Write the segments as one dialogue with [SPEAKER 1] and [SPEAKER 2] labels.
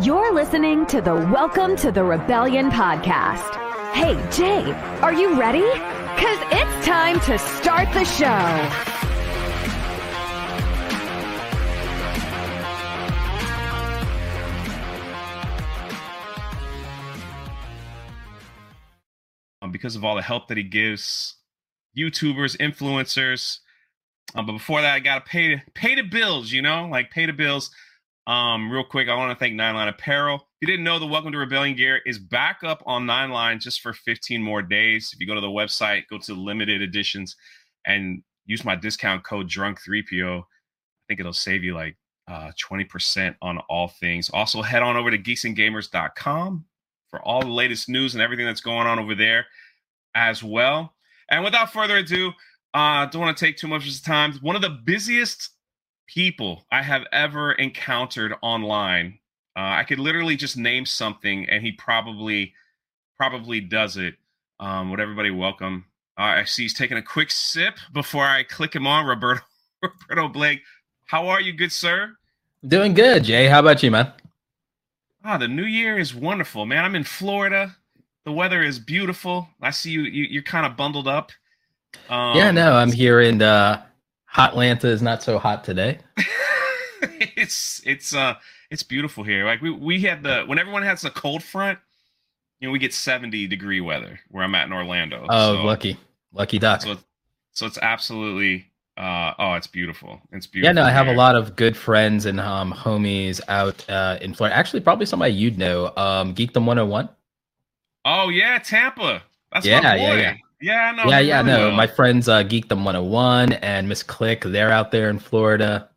[SPEAKER 1] You're listening to the Welcome to the Rebellion podcast. Hey, Jay, are you ready? Because it's time to start the show.
[SPEAKER 2] because of all the help that he gives YouTubers, influencers. Um, but before that, I gotta pay pay the bills, you know, like pay the bills. Um, real quick, I want to thank Nine Line Apparel. If you didn't know, the Welcome to Rebellion gear is back up on Nine Line just for 15 more days. If you go to the website, go to limited editions, and use my discount code Drunk3PO, I think it'll save you like uh, 20% on all things. Also, head on over to geeksandgamers.com for all the latest news and everything that's going on over there as well. And without further ado, uh, don't want to take too much of his time. One of the busiest people I have ever encountered online. Uh, I could literally just name something, and he probably probably does it. Um, would everybody welcome? Uh, I see he's taking a quick sip before I click him on. Roberto Roberto Blake, how are you, good sir?
[SPEAKER 3] Doing good, Jay. How about you, man?
[SPEAKER 2] Ah, the new year is wonderful, man. I'm in Florida. The weather is beautiful. I see you. you are kind of bundled up.
[SPEAKER 3] Um, yeah, no, I'm here in uh, Hotlanta. Is not so hot today.
[SPEAKER 2] it's it's uh it's beautiful here. Like we we had the when everyone has a cold front, you know, we get 70 degree weather where I'm at in Orlando.
[SPEAKER 3] Oh, so, lucky, lucky duck.
[SPEAKER 2] So, so it's absolutely uh oh, it's beautiful. It's beautiful.
[SPEAKER 3] Yeah, no, I have a lot of good friends and um homies out uh in Florida. Actually, probably somebody you'd know. Um, Geekdom 101.
[SPEAKER 2] Oh yeah, Tampa. That's yeah, yeah, yeah. Yeah,
[SPEAKER 3] no, yeah, yeah. No, my friends uh, Geekdom 101 and Miss Click, they're out there in Florida.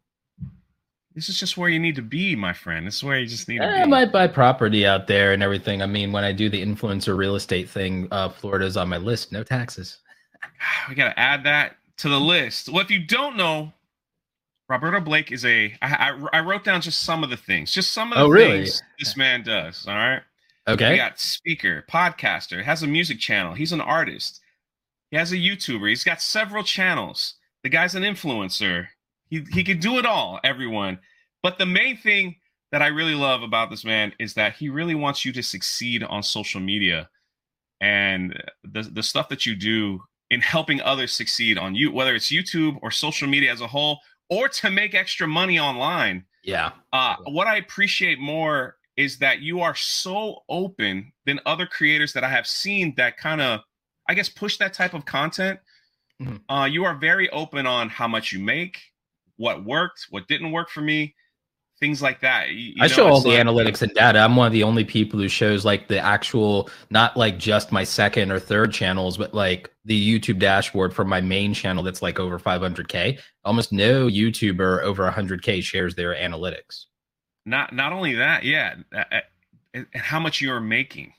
[SPEAKER 2] This is just where you need to be, my friend. This is where you just need to
[SPEAKER 3] be. I might buy property out there and everything. I mean, when I do the influencer real estate thing, uh, Florida's on my list. No taxes.
[SPEAKER 2] We got to add that to the list. Well, if you don't know, Roberto Blake is a. I, I, I wrote down just some of the things, just some of the oh, really? things this man does. All right.
[SPEAKER 3] Okay.
[SPEAKER 2] We got speaker, podcaster, has a music channel. He's an artist. He has a YouTuber. He's got several channels. The guy's an influencer. He he could do it all, everyone. But the main thing that I really love about this man is that he really wants you to succeed on social media. And the the stuff that you do in helping others succeed on you, whether it's YouTube or social media as a whole, or to make extra money online.
[SPEAKER 3] Yeah.
[SPEAKER 2] Uh, what I appreciate more is that you are so open than other creators that I have seen that kind of, I guess, push that type of content. Mm-hmm. Uh, you are very open on how much you make, what worked, what didn't work for me, things like that. You, you
[SPEAKER 3] I know, show all the like, analytics and data. I'm one of the only people who shows like the actual, not like just my second or third channels, but like the YouTube dashboard for my main channel that's like over 500K. Almost no YouTuber over 100K shares their analytics
[SPEAKER 2] not not only that, yeah, uh, how much you are making,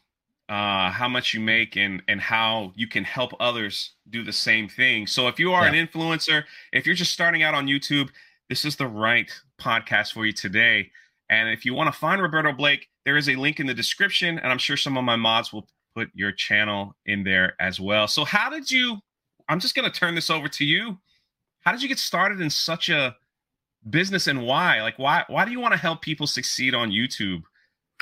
[SPEAKER 2] uh, how much you make, and and how you can help others do the same thing. So if you are yeah. an influencer, if you're just starting out on YouTube, this is the right podcast for you today. And if you want to find Roberto Blake, there is a link in the description, and I'm sure some of my mods will put your channel in there as well. So how did you? I'm just going to turn this over to you. How did you get started in such a business and why? Like why why do you want to help people succeed on YouTube?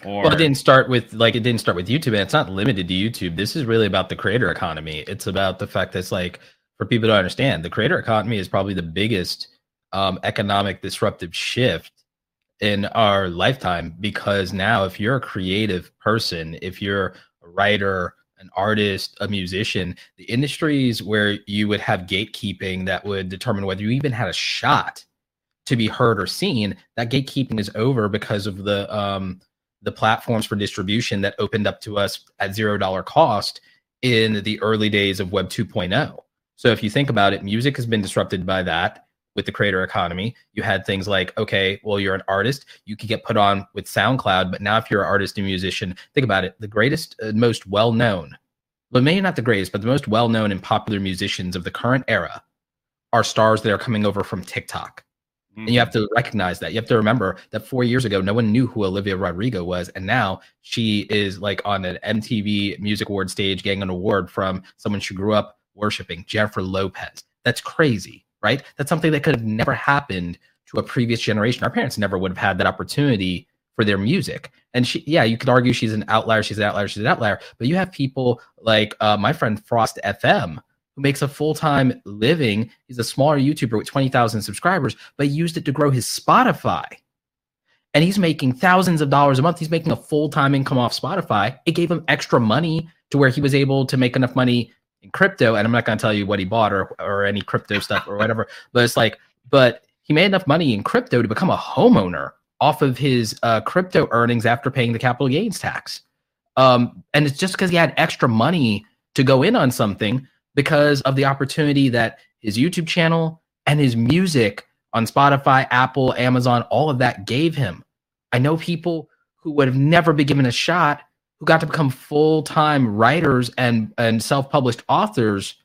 [SPEAKER 3] Or well, it didn't start with like it didn't start with YouTube, and it's not limited to YouTube. This is really about the creator economy. It's about the fact that it's like for people to understand, the creator economy is probably the biggest um, economic disruptive shift in our lifetime because now if you're a creative person, if you're a writer, an artist, a musician, the industries where you would have gatekeeping that would determine whether you even had a shot to be heard or seen, that gatekeeping is over because of the um, the platforms for distribution that opened up to us at zero dollar cost in the early days of Web 2.0. So if you think about it, music has been disrupted by that with the creator economy. You had things like, okay, well, you're an artist, you could get put on with SoundCloud, but now if you're an artist and musician, think about it, the greatest, uh, most well known, but maybe not the greatest, but the most well known and popular musicians of the current era are stars that are coming over from TikTok. Mm-hmm. And you have to recognize that. You have to remember that four years ago, no one knew who Olivia Rodrigo was. And now she is like on an MTV Music Award stage getting an award from someone she grew up worshiping, Jennifer Lopez. That's crazy, right? That's something that could have never happened to a previous generation. Our parents never would have had that opportunity for their music. And she, yeah, you could argue she's an outlier. She's an outlier. She's an outlier. But you have people like uh, my friend Frost FM, who makes a full time living. He's a smaller YouTuber with 20,000 subscribers, but he used it to grow his Spotify. And he's making thousands of dollars a month. He's making a full time income off Spotify. It gave him extra money to where he was able to make enough money in crypto. And I'm not going to tell you what he bought or, or any crypto stuff or whatever, but it's like, but he made enough money in crypto to become a homeowner off of his uh, crypto earnings after paying the capital gains tax. Um, and it's just because he had extra money to go in on something because of the opportunity that his YouTube channel and his music on Spotify, Apple, Amazon, all of that gave him. I know people who would have never been given a shot who got to become full-time writers and and self-published authors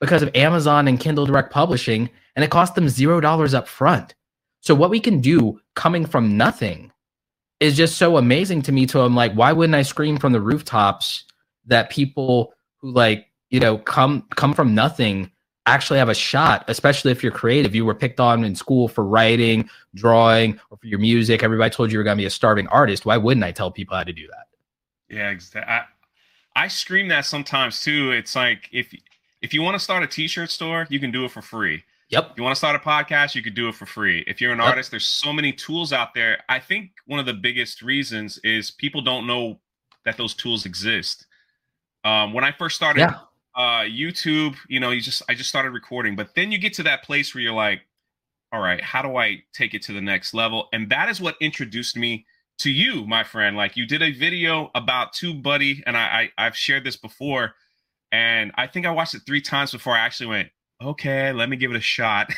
[SPEAKER 3] because of Amazon and Kindle Direct Publishing and it cost them 0 dollars up front. So what we can do coming from nothing is just so amazing to me to I'm like why wouldn't I scream from the rooftops that people who like, you know, come come from nothing actually have a shot, especially if you're creative. You were picked on in school for writing, drawing, or for your music. Everybody told you you were going to be a starving artist. Why wouldn't I tell people how to do that?
[SPEAKER 2] Yeah, exactly. I, I scream that sometimes too. It's like if if you want to start a t-shirt store, you can do it for free.
[SPEAKER 3] Yep.
[SPEAKER 2] If you want to start a podcast, you could do it for free. If you're an yep. artist, there's so many tools out there. I think one of the biggest reasons is people don't know that those tools exist. Um, when I first started yeah. Uh, YouTube, you know, you just I just started recording, but then you get to that place where you're like, all right, how do I take it to the next level? And that is what introduced me to you, my friend. Like you did a video about TubeBuddy, and I, I I've shared this before, and I think I watched it three times before I actually went, okay, let me give it a shot.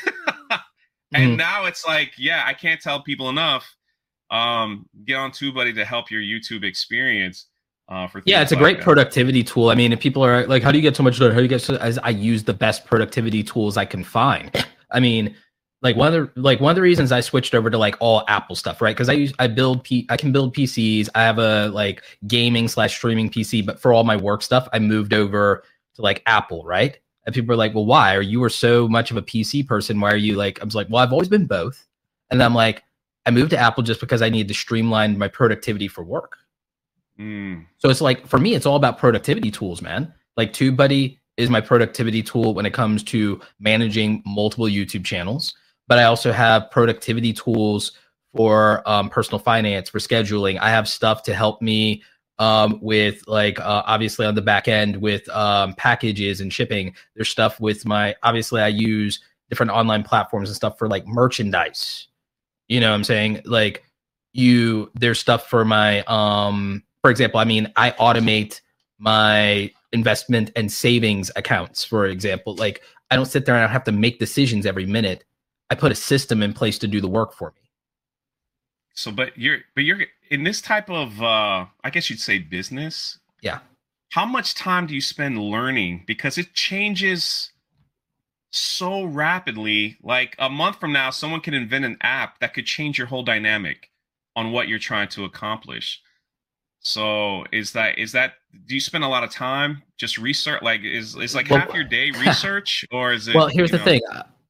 [SPEAKER 2] and mm. now it's like, yeah, I can't tell people enough. Um, get on TubeBuddy to help your YouTube experience. Uh, for
[SPEAKER 3] yeah, it's a great that. productivity tool. I mean, if people are like, how do you get so much done? How do you get so? As I use the best productivity tools I can find. I mean, like one of the like one of the reasons I switched over to like all Apple stuff, right? Because I use I build P I can build PCs. I have a like gaming slash streaming PC, but for all my work stuff, I moved over to like Apple, right? And people are like, well, why? Are you were so much of a PC person? Why are you like? I was like, well, I've always been both. And I'm like, I moved to Apple just because I needed to streamline my productivity for work. Mm. So it's like for me, it's all about productivity tools, man. Like TubeBuddy is my productivity tool when it comes to managing multiple YouTube channels. But I also have productivity tools for um, personal finance, for scheduling. I have stuff to help me um, with like uh, obviously on the back end with um, packages and shipping. There's stuff with my obviously I use different online platforms and stuff for like merchandise. You know what I'm saying? Like you there's stuff for my um for example, I mean I automate my investment and savings accounts, for example. Like I don't sit there and I don't have to make decisions every minute. I put a system in place to do the work for me.
[SPEAKER 2] So, but you're, but you're in this type of, uh, I guess you'd say business.
[SPEAKER 3] Yeah.
[SPEAKER 2] How much time do you spend learning? Because it changes so rapidly. Like a month from now, someone can invent an app that could change your whole dynamic on what you're trying to accomplish. So is that is that do you spend a lot of time just research like is is like well, half your day research or is it
[SPEAKER 3] Well, here's the know, thing.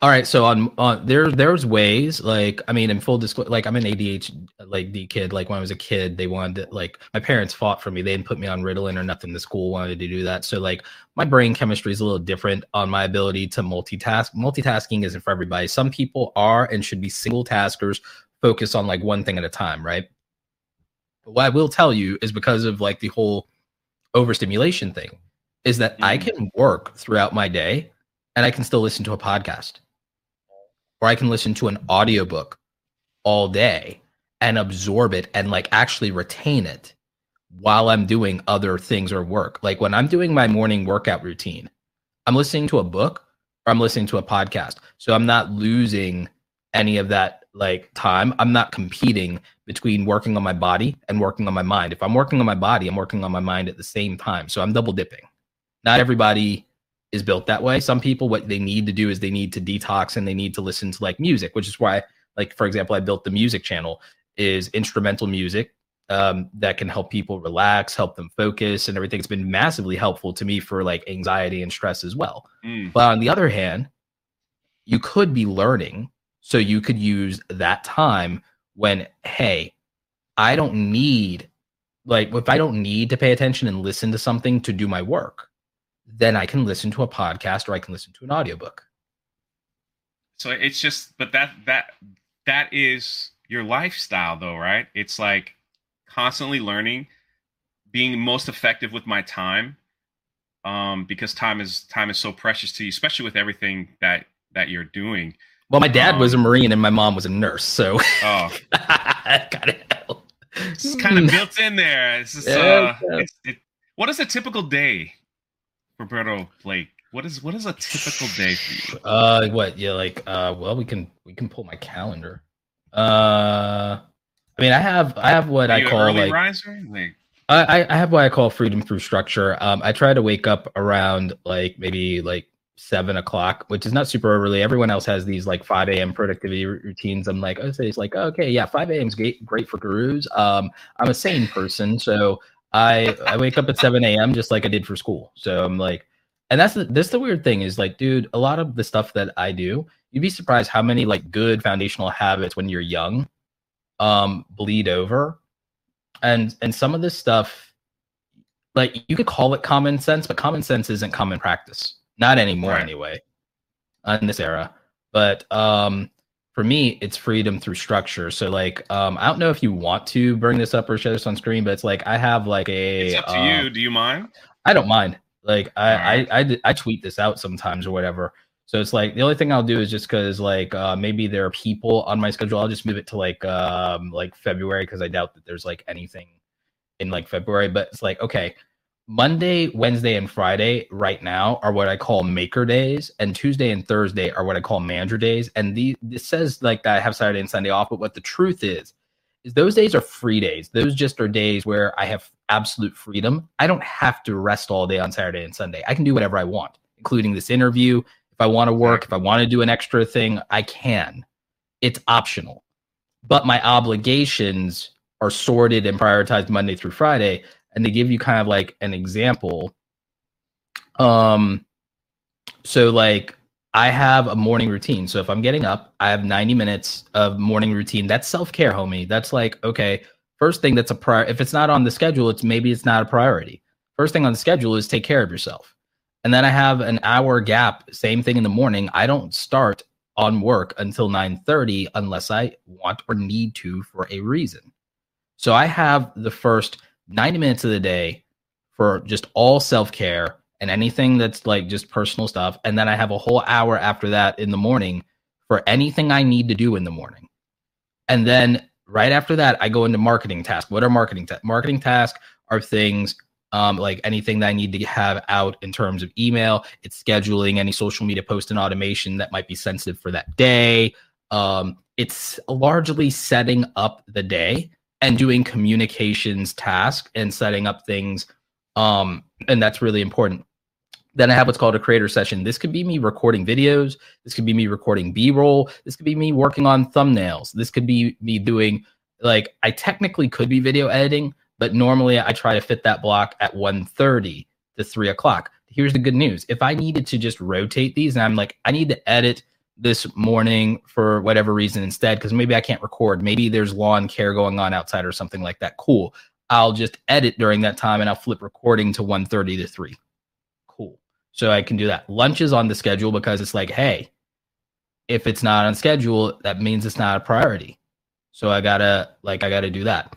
[SPEAKER 3] All right, so on on there there's ways like I mean in full disclosure like I'm an ADHD like the kid like when I was a kid they wanted to, like my parents fought for me. They didn't put me on Ritalin or nothing. The school wanted to do that. So like my brain chemistry is a little different on my ability to multitask. Multitasking isn't for everybody. Some people are and should be single taskers focus on like one thing at a time right but what I will tell you is because of like the whole overstimulation thing is that mm-hmm. I can work throughout my day and I can still listen to a podcast or I can listen to an audiobook all day and absorb it and like actually retain it while I'm doing other things or work. Like when I'm doing my morning workout routine, I'm listening to a book or I'm listening to a podcast. So I'm not losing any of that like time. I'm not competing between working on my body and working on my mind. If I'm working on my body, I'm working on my mind at the same time. So I'm double dipping. Not everybody is built that way. Some people, what they need to do is they need to detox and they need to listen to like music, which is why, like for example, I built the music channel is instrumental music um, that can help people relax, help them focus, and everything. It's been massively helpful to me for like anxiety and stress as well. Mm. But on the other hand, you could be learning, so you could use that time when, hey, I don't need like if I don't need to pay attention and listen to something to do my work, then I can listen to a podcast or I can listen to an audiobook.
[SPEAKER 2] So it's just but that that that is your lifestyle though, right? It's like constantly learning, being most effective with my time. Um, because time is time is so precious to you, especially with everything that that you're doing.
[SPEAKER 3] Well, my dad um, was a Marine and my mom was a nurse, so
[SPEAKER 2] oh, got it. It's kind of built in there. It's just, uh, it's, it, what is a typical day Roberto Blake? What is what is a typical day for you?
[SPEAKER 3] Uh, what? Yeah, like uh, well, we can we can pull my calendar. Uh, I mean, I have I have what I call like,
[SPEAKER 2] riser? like
[SPEAKER 3] I I have what I call freedom through structure. Um, I try to wake up around like maybe like seven o'clock, which is not super early. Everyone else has these like 5 a.m. productivity routines. I'm like, oh, say it's like, okay, yeah, 5 a.m. is great, great for gurus. Um, I'm a sane person, so I I wake up at 7 a.m. just like I did for school. So I'm like, and that's the, this the weird thing is like, dude, a lot of the stuff that I do, you'd be surprised how many like good foundational habits when you're young, um, bleed over, and and some of this stuff, like you could call it common sense, but common sense isn't common practice not anymore, right. anyway, in this era. But um, for me, it's freedom through structure. So, like, um, I don't know if you want to bring this up or share this on screen, but it's like I have like a.
[SPEAKER 2] It's up to uh, you. Do you mind?
[SPEAKER 3] I don't mind. Like, I, right. I, I, I tweet this out sometimes or whatever. So it's like the only thing I'll do is just because like uh, maybe there are people on my schedule. I'll just move it to like um, like February because I doubt that there's like anything in like February. But it's like okay, Monday, Wednesday, and Friday right now are what I call maker days, and Tuesday and Thursday are what I call manager days. And the this says like that I have Saturday and Sunday off, but what the truth is is those days are free days. Those just are days where I have absolute freedom. I don't have to rest all day on Saturday and Sunday. I can do whatever I want, including this interview. If I want to work, if I want to do an extra thing, I can. It's optional. But my obligations are sorted and prioritized Monday through Friday and they give you kind of like an example. Um, so like I have a morning routine. So if I'm getting up, I have 90 minutes of morning routine. That's self care, homie. That's like, okay, first thing that's a prior. If it's not on the schedule, it's maybe it's not a priority. First thing on the schedule is take care of yourself. And then I have an hour gap, same thing in the morning. I don't start on work until 9:30 unless I want or need to for a reason. So I have the first 90 minutes of the day for just all self care and anything that's like just personal stuff. And then I have a whole hour after that in the morning for anything I need to do in the morning. And then right after that, I go into marketing tasks. What are marketing tasks? Marketing tasks are things um, like anything that I need to have out in terms of email. It's scheduling any social media post and automation that might be sensitive for that day. Um, it's largely setting up the day and doing communications task and setting up things um and that's really important. Then i have what's called a creator session. This could be me recording videos. This could be me recording b-roll. This could be me working on thumbnails. This could be me doing like i technically could be video editing but normally i try to fit that block at 1.30 to 3 o'clock. Here's the good news. If i needed to just rotate these and i'm like i need to edit this morning for whatever reason instead because maybe I can't record. Maybe there's lawn care going on outside or something like that. Cool. I'll just edit during that time and I'll flip recording to 1:30 to 3. Cool. So I can do that. Lunch is on the schedule because it's like, hey, if it's not on schedule, that means it's not a priority. So I gotta like I gotta do that.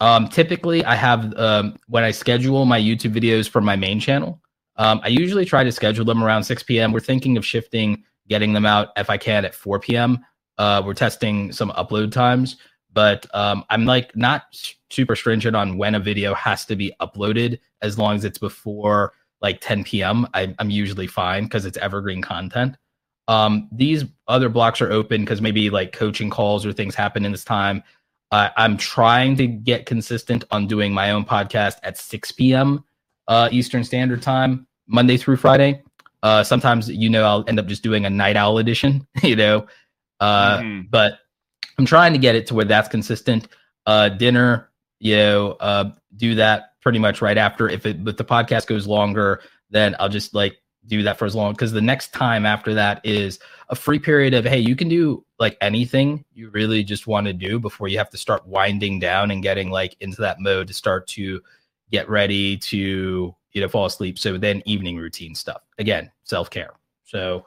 [SPEAKER 3] Um, typically, I have um, when I schedule my YouTube videos for my main channel. Um, I usually try to schedule them around 6 p.m. We're thinking of shifting getting them out if I can at 4 p.m. Uh, we're testing some upload times, but um, I'm like not super stringent on when a video has to be uploaded as long as it's before like 10 p.m. I, am usually fine because it's evergreen content. Um, these other blocks are open because maybe like coaching calls or things happen in this time. Uh, I'm trying to get consistent on doing my own podcast at 6 p.m. Uh, Eastern Standard Time, Monday through Friday. Uh, sometimes you know I'll end up just doing a night owl edition, you know. Uh, mm-hmm. but I'm trying to get it to where that's consistent. Uh, dinner, you know, uh, do that pretty much right after. If it, but the podcast goes longer, then I'll just like do that for as long because the next time after that is a free period of hey you can do like anything you really just want to do before you have to start winding down and getting like into that mode to start to get ready to you know fall asleep. So then evening routine stuff. Again self-care. So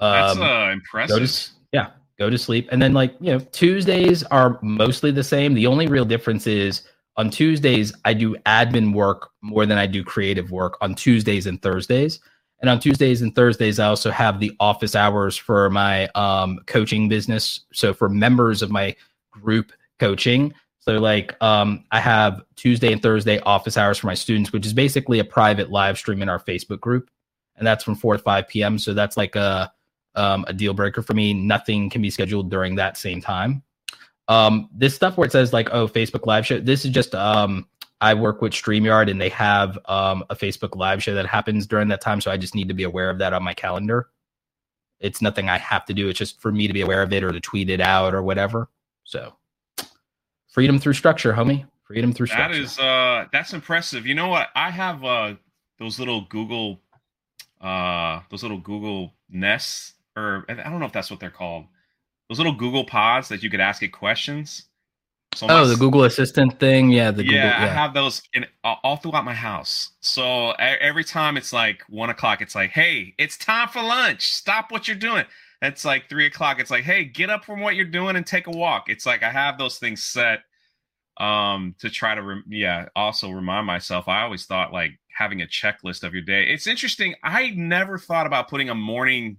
[SPEAKER 2] um, that's uh, impressive
[SPEAKER 3] go to, yeah go to sleep. And then like you know tuesdays are mostly the same. The only real difference is on tuesdays i do admin work more than i do creative work on tuesdays and thursdays. And on Tuesdays and Thursdays, I also have the office hours for my um, coaching business. So for members of my group coaching, so like um, I have Tuesday and Thursday office hours for my students, which is basically a private live stream in our Facebook group, and that's from four to five p.m. So that's like a um, a deal breaker for me. Nothing can be scheduled during that same time. Um, this stuff where it says like, oh, Facebook live show. This is just um, I work with StreamYard and they have um, a Facebook live show that happens during that time. So I just need to be aware of that on my calendar. It's nothing I have to do. It's just for me to be aware of it or to tweet it out or whatever. So freedom through structure, homie. Freedom through structure.
[SPEAKER 2] That is uh that's impressive. You know what? I have uh those little Google uh those little Google nests or I don't know if that's what they're called. Those little Google pods that you could ask it questions.
[SPEAKER 3] So oh, the Google Assistant thing, yeah. The
[SPEAKER 2] yeah,
[SPEAKER 3] Google,
[SPEAKER 2] yeah, I have those in all throughout my house. So every time it's like one o'clock, it's like, "Hey, it's time for lunch. Stop what you're doing." It's like three o'clock. It's like, "Hey, get up from what you're doing and take a walk." It's like I have those things set um to try to re- yeah also remind myself. I always thought like having a checklist of your day. It's interesting. I never thought about putting a morning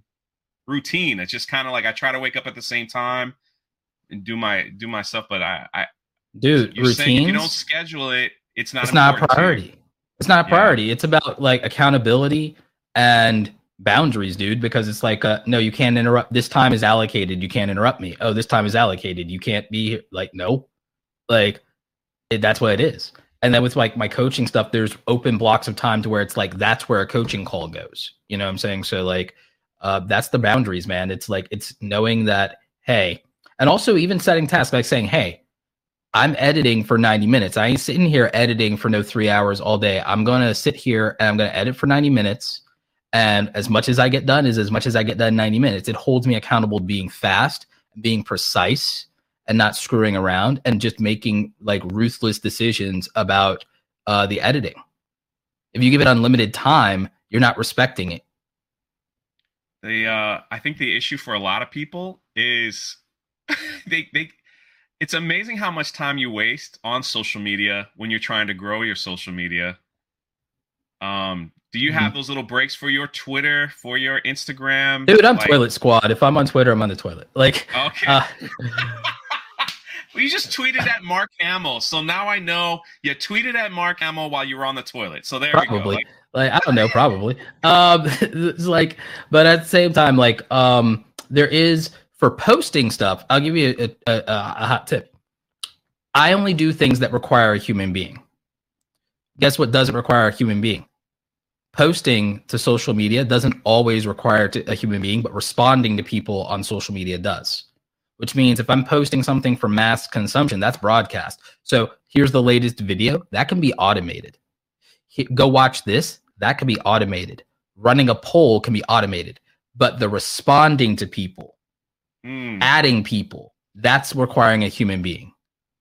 [SPEAKER 2] routine. It's just kind of like I try to wake up at the same time and do my do my stuff. But I, I
[SPEAKER 3] dude, routines. If
[SPEAKER 2] you don't schedule it, it's not.
[SPEAKER 3] It's not a priority. It's not a priority. Yeah. It's about like accountability and boundaries, dude. Because it's like, uh, no, you can't interrupt. This time is allocated. You can't interrupt me. Oh, this time is allocated. You can't be here. Like, no, like it, that's what it is. And then with like my coaching stuff, there's open blocks of time to where it's like that's where a coaching call goes. You know what I'm saying? So like, uh, that's the boundaries, man. It's like it's knowing that hey, and also even setting tasks like saying, hey, I'm editing for 90 minutes. I ain't sitting here editing for no three hours all day. I'm going to sit here and I'm going to edit for 90 minutes. And as much as I get done is as much as I get done in 90 minutes. It holds me accountable being fast, being precise, and not screwing around and just making like ruthless decisions about uh, the editing. If you give it unlimited time, you're not respecting it.
[SPEAKER 2] The uh, I think the issue for a lot of people is they they it's amazing how much time you waste on social media when you're trying to grow your social media. Um, do you have mm-hmm. those little breaks for your Twitter, for your Instagram?
[SPEAKER 3] Dude, I'm like, toilet squad. If I'm on Twitter, I'm on the toilet. Like,
[SPEAKER 2] okay. Uh, well, you just tweeted at Mark Hamill, so now I know you tweeted at Mark Hamill while you were on the toilet. So there
[SPEAKER 3] probably.
[SPEAKER 2] we go. Like,
[SPEAKER 3] like I don't know, probably. Um, it's like, but at the same time, like, um, there is for posting stuff, I'll give you a, a, a, hot tip. I only do things that require a human being. Guess what doesn't require a human being? Posting to social media doesn't always require a human being, but responding to people on social media does. Which means if I'm posting something for mass consumption, that's broadcast. So here's the latest video that can be automated. Go watch this, that can be automated. Running a poll can be automated, but the responding to people mm. adding people. That's requiring a human being.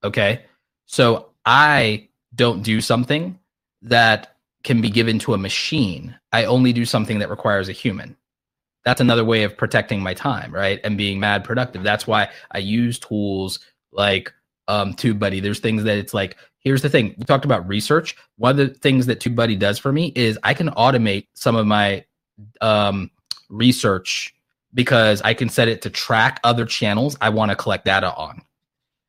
[SPEAKER 3] Okay. So I don't do something that can be given to a machine. I only do something that requires a human. That's another way of protecting my time, right? And being mad productive. That's why I use tools like um, TubeBuddy. There's things that it's like, here's the thing. We talked about research. One of the things that TubeBuddy does for me is I can automate some of my um, research because I can set it to track other channels I want to collect data on.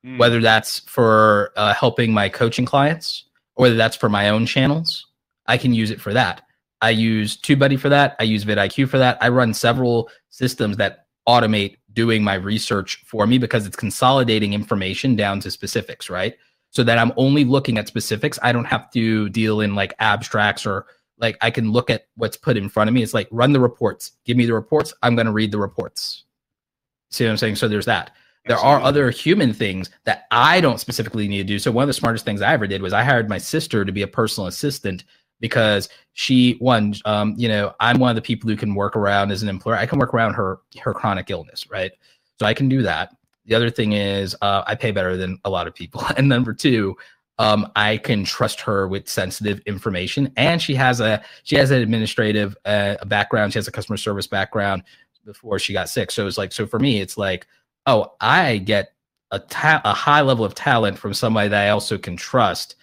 [SPEAKER 3] Mm. Whether that's for uh, helping my coaching clients or whether that's for my own channels, I can use it for that. I use TubeBuddy for that. I use vidIQ for that. I run several systems that automate doing my research for me because it's consolidating information down to specifics, right? So that I'm only looking at specifics. I don't have to deal in like abstracts or like I can look at what's put in front of me. It's like run the reports, give me the reports. I'm going to read the reports. See what I'm saying? So there's that. There Absolutely. are other human things that I don't specifically need to do. So one of the smartest things I ever did was I hired my sister to be a personal assistant because she one um you know i'm one of the people who can work around as an employer. I can work around her her chronic illness right? So i can do that. The other thing is uh, i pay better than a lot of people. And number two um, i can trust her with sensitive information. And she has a she has an administrative uh, background. She has a customer service background before she got sick. So it's like so for me it's like oh i get a, ta- a high level of talent from somebody that i also can trust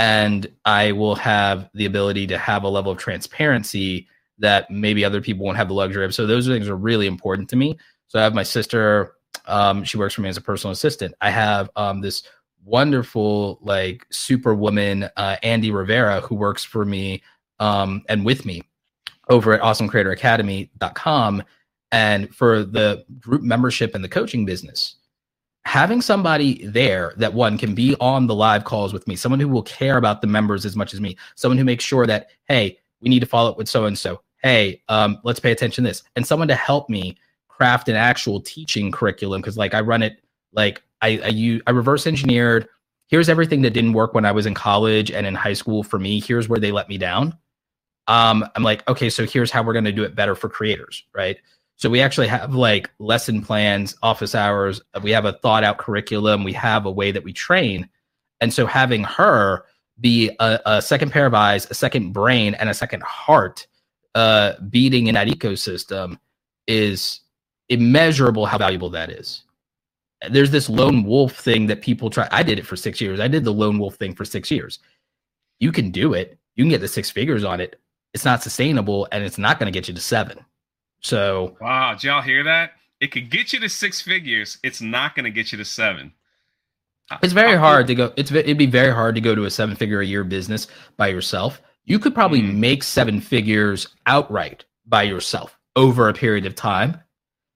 [SPEAKER 3] and I will have the ability to have a level of transparency that maybe other people won't have the luxury of. So those things are really important to me. So I have my sister. Um, she works for me as a personal assistant. I have um, this wonderful like superwoman, uh, Andy Rivera, who works for me um, and with me over at awesomecreatoracademy.com. And for the group membership and the coaching business, having somebody there that one can be on the live calls with me, someone who will care about the members as much as me, someone who makes sure that, hey, we need to follow up with so and so. Hey, um, let's pay attention to this, and someone to help me craft an actual teaching curriculum because, like, I run it like I I, use, I reverse engineered. Here's everything that didn't work when I was in college and in high school for me. Here's where they let me down. Um, I'm like, okay, so here's how we're going to do it better for creators, right? So we actually have like lesson plans, office hours. We have a thought out curriculum. We have a way that we train. And so having her be a, a second pair of eyes, a second brain, and a second heart uh, beating in that ecosystem is immeasurable how valuable that is. There's this lone wolf thing that people try. I did it for six years. I did the lone wolf thing for six years. You can do it. You can get the six figures on it. It's not sustainable and it's not going to get you to seven. So
[SPEAKER 2] wow, did y'all hear that? It could get you to six figures. It's not going to get you to seven.
[SPEAKER 3] It's very hard to go. It's it'd be very hard to go to a seven figure a year business by yourself. You could probably mm. make seven figures outright by yourself over a period of time.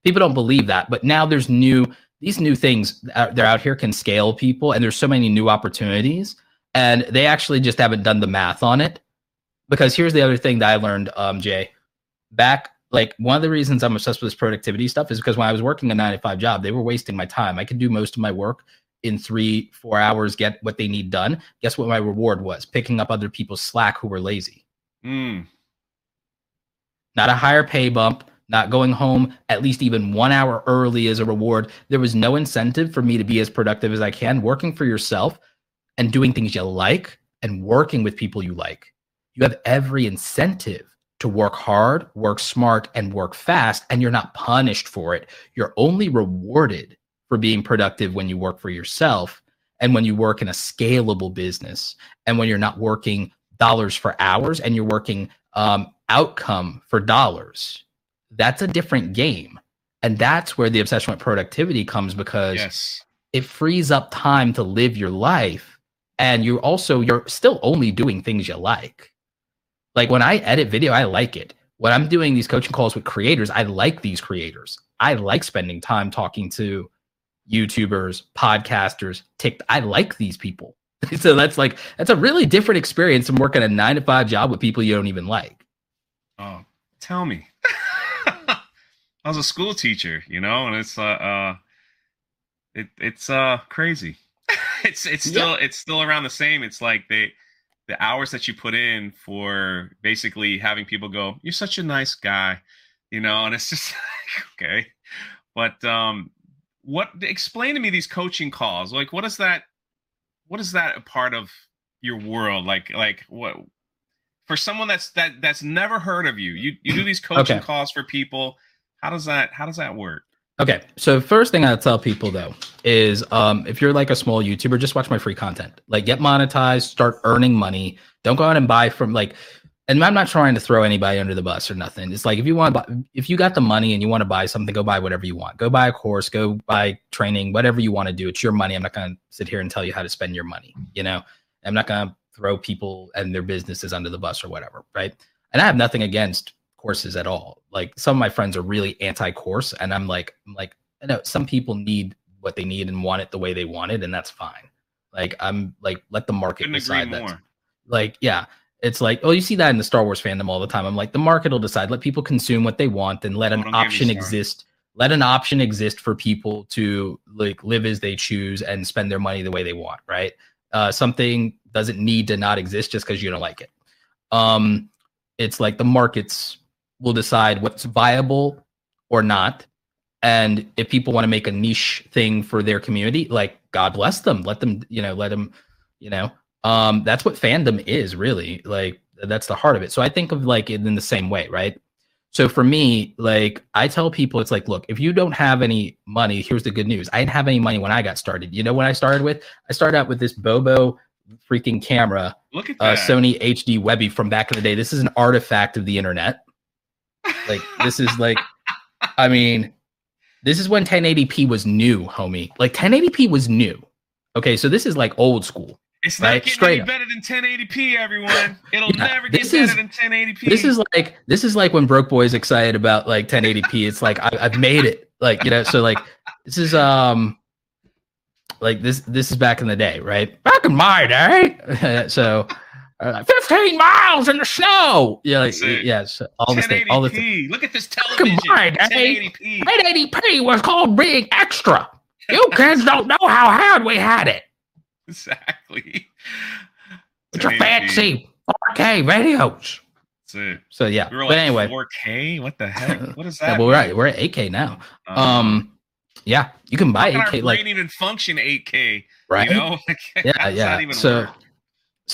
[SPEAKER 3] People don't believe that, but now there's new these new things they're out here can scale people, and there's so many new opportunities, and they actually just haven't done the math on it. Because here's the other thing that I learned, um, Jay, back like one of the reasons I'm obsessed with this productivity stuff is because when I was working a nine to five job, they were wasting my time. I could do most of my work in three, four hours, get what they need done. Guess what my reward was? Picking up other people's slack who were lazy.
[SPEAKER 2] Mm.
[SPEAKER 3] Not a higher pay bump, not going home at least even one hour early as a reward. There was no incentive for me to be as productive as I can. Working for yourself and doing things you like and working with people you like. You have every incentive to work hard, work smart, and work fast, and you're not punished for it. You're only rewarded for being productive when you work for yourself and when you work in a scalable business and when you're not working dollars for hours and you're working um, outcome for dollars. That's a different game. And that's where the obsession with productivity comes because
[SPEAKER 2] yes.
[SPEAKER 3] it frees up time to live your life. And you're also, you're still only doing things you like like when I edit video, I like it. When I'm doing these coaching calls with creators, I like these creators. I like spending time talking to YouTubers, podcasters, TikTok. I like these people. so that's like that's a really different experience than working a nine to five job with people you don't even like.
[SPEAKER 2] Oh, tell me. I was a school teacher, you know, and it's uh, uh it it's uh crazy. it's it's still yeah. it's still around the same. It's like they the hours that you put in for basically having people go, "You're such a nice guy," you know, and it's just like, okay. But um, what? Explain to me these coaching calls. Like, what is that? What is that a part of your world? Like, like what? For someone that's that that's never heard of you, you you do these coaching okay. calls for people. How does that? How does that work?
[SPEAKER 3] Okay, so first thing I tell people though is um, if you're like a small YouTuber, just watch my free content. Like get monetized, start earning money. Don't go out and buy from like. And I'm not trying to throw anybody under the bus or nothing. It's like if you want buy, if you got the money and you want to buy something, go buy whatever you want. Go buy a course, go buy training, whatever you want to do. It's your money. I'm not going to sit here and tell you how to spend your money. You know, I'm not going to throw people and their businesses under the bus or whatever, right? And I have nothing against courses at all. Like some of my friends are really anti-course, and I'm like, I'm like, I know some people need what they need and want it the way they want it, and that's fine. Like I'm like, let the market Couldn't decide that. Like, yeah, it's like, oh, you see that in the Star Wars fandom all the time. I'm like, the market will decide. Let people consume what they want, and let an option exist. Let an option exist for people to like live as they choose and spend their money the way they want. Right? Uh, something doesn't need to not exist just because you don't like it. Um, it's like the markets will decide what's viable or not. And if people want to make a niche thing for their community, like God bless them, let them, you know, let them, you know, um, that's what fandom is really. Like that's the heart of it. So I think of like it in the same way, right? So for me, like I tell people, it's like, look, if you don't have any money, here's the good news. I didn't have any money when I got started. You know, when I started with, I started out with this Bobo freaking camera,
[SPEAKER 2] Look at
[SPEAKER 3] uh,
[SPEAKER 2] that.
[SPEAKER 3] Sony HD Webbie from back in the day. This is an artifact of the internet. Like this is like, I mean, this is when 1080p was new, homie. Like 1080p was new. Okay, so this is like old school.
[SPEAKER 2] it's not
[SPEAKER 3] right,
[SPEAKER 2] getting
[SPEAKER 3] straight
[SPEAKER 2] any
[SPEAKER 3] up.
[SPEAKER 2] better than 1080p, everyone. It'll
[SPEAKER 3] Yeah,
[SPEAKER 2] never get better
[SPEAKER 3] is-
[SPEAKER 2] than 1080p.
[SPEAKER 3] This is like this is like when broke boys excited about like 1080p. It's like I, I've made it. Like you know, so like this is um like this this is back in the day, right? Back in my day. so uh, 15 miles in the snow. Yeah, like, yes, all this thing, all the thing.
[SPEAKER 2] Look at this television.
[SPEAKER 3] my
[SPEAKER 2] 1080p.
[SPEAKER 3] 1080p was called being extra. You kids don't know how hard we had it.
[SPEAKER 2] Exactly.
[SPEAKER 3] With your
[SPEAKER 2] 1080p.
[SPEAKER 3] fancy 4K radios.
[SPEAKER 2] That's it.
[SPEAKER 3] So yeah,
[SPEAKER 2] We were
[SPEAKER 3] but anyway,
[SPEAKER 2] 4K. What the heck? What is that?
[SPEAKER 3] yeah, well, we're right. We're at 8K now.
[SPEAKER 2] Uh,
[SPEAKER 3] Um, yeah, you can buy
[SPEAKER 2] how can
[SPEAKER 3] 8K like
[SPEAKER 2] brain even function 8K?
[SPEAKER 3] right.
[SPEAKER 2] You know? Like,
[SPEAKER 3] Yeah, yeah. So-
[SPEAKER 2] work?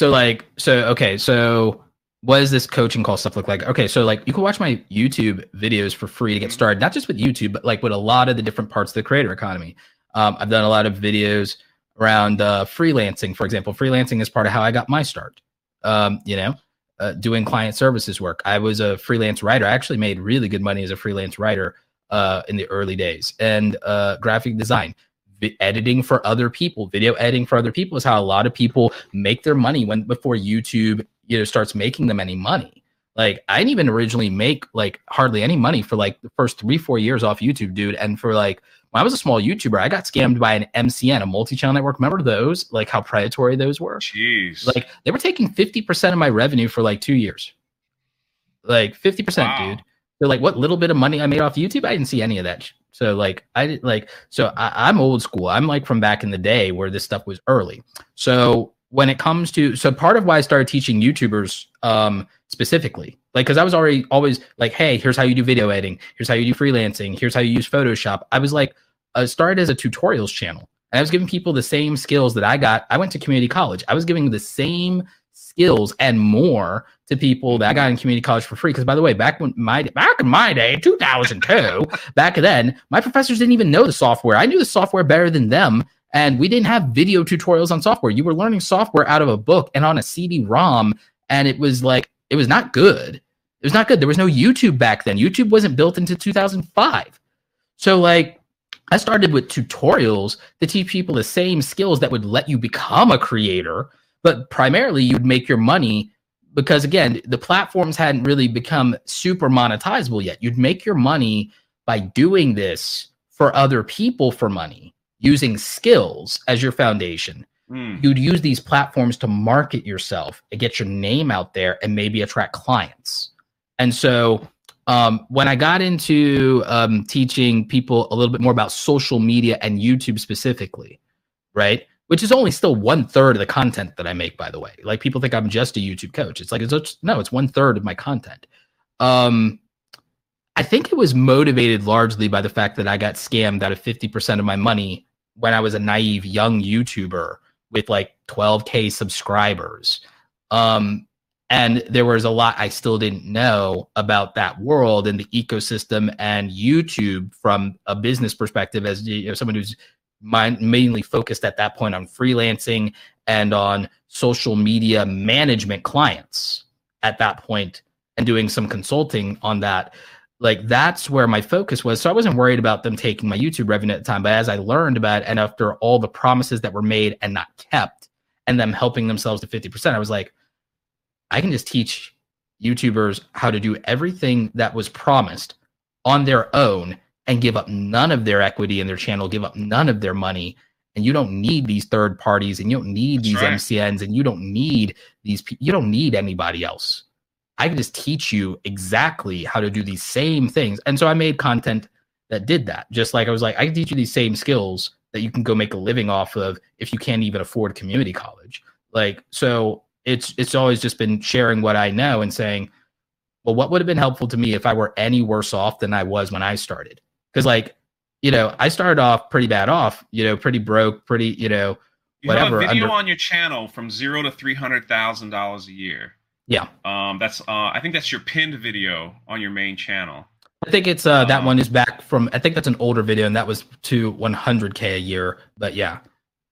[SPEAKER 3] So like, so okay, so what does this coaching call stuff look like? Okay, so like you can watch my YouTube videos for free to get
[SPEAKER 2] Mhm.
[SPEAKER 3] started, not just with YouTube, but like with a lot of the different parts of the creator economy. Um, I've done a lot of videos around uh, freelancing, for example. Freelancing is part of how I got my start. Um, you know, uh, doing client services work. I was a freelance writer. I actually made really good money as a freelance writer uh, in the early days, and uh, graphic design. Vi- editing for other people video editing for other people is how a lot of people make their money when before youtube you know starts making them any money. Like i didn't even originally make like hardly any money for like the first three four years off youtube dude. And for like when i was a small youtuber i got scammed by an mcn a multi-channel network. Remember those? Like how predatory those were?
[SPEAKER 2] Jeez.
[SPEAKER 3] like they were taking 50% of my revenue for like two years. Like 50%
[SPEAKER 2] Wow.
[SPEAKER 3] dude so like what little bit of money i made off youtube? I didn't see any of that so like i like so I, i'm old school. I'm like from back in the day where this stuff was early. So when it comes to so part of why i started teaching youtubers um specifically like because i was already always like hey here's how you do video editing. Here's how you do freelancing. Here's how you use photoshop. I was like i started as a tutorials channel and I was giving people the same skills that I got. I went to community college. I was giving the same skills and more to people that I got in community college for free. Because by the way, back when my back in my day, 2002, back then, my professors didn't even know the software. I knew the software better than them. And we didn't have video tutorials on software. You were learning software out of a book and on a CD-ROM, and it was like it was not good. It was not good. There was no YouTube back then. YouTube wasn't built into 2005. So like I started with tutorials to teach people the same skills that would let you become a creator, but primarily you'd make your money because again, the platforms hadn't really become super monetizable yet. You'd make your money by doing this for other people for money, using skills as your foundation.
[SPEAKER 2] Mm.
[SPEAKER 3] You'd use these platforms to market yourself and get your name out there and maybe attract clients. And so um, when I got into um, teaching people a little bit more about social media and YouTube specifically, right? Which is only still one third of the content that I make, by the way. Like people think I'm just a YouTube coach. It's like it's just, no, it's one third of my content. Um, I think it was motivated largely by the fact that I got scammed out of 50% of my money when I was a naive young YouTuber with like 12k subscribers. Um, and there was a lot I still didn't know about that world and the ecosystem and YouTube from a business perspective, as you know, someone who's mind, mainly focused at that point on freelancing and on social media management clients at that point and doing some consulting on that. Like that's where my focus was. So I wasn't worried about them taking my YouTube revenue at the time. But as I learned about it, and after all the promises that were made and not kept, and them helping themselves to 50%, I was like, I can just teach YouTubers how to do everything that was promised on their own and give up none of their equity in their channel, give up none of their money. And you don't need these third parties and you don't need
[SPEAKER 2] That's
[SPEAKER 3] these
[SPEAKER 2] right.
[SPEAKER 3] MCNs and you don't need these people. You don't need anybody else. I can just teach you exactly how to do these same things. And so I made content that did that. Just like I was like, I can teach you these same skills that you can go make a living off of if you can't even afford community college. Like, so it's it's always just been sharing what I know and saying, well, what would have been helpful to me if I were any worse off than I was when I started? Because like, you know, I started off pretty bad off, you know, pretty broke, pretty, you know,
[SPEAKER 2] You
[SPEAKER 3] whatever.
[SPEAKER 2] have a video
[SPEAKER 3] under-
[SPEAKER 2] on your channel from zero to three hundred thousand dollars a year.
[SPEAKER 3] yeah.
[SPEAKER 2] Um, that's uh, I think that's your pinned video on your main channel.
[SPEAKER 3] I think it's uh that
[SPEAKER 2] Um,
[SPEAKER 3] one is back from I think that's an older video and that was to 100k a year. But yeah,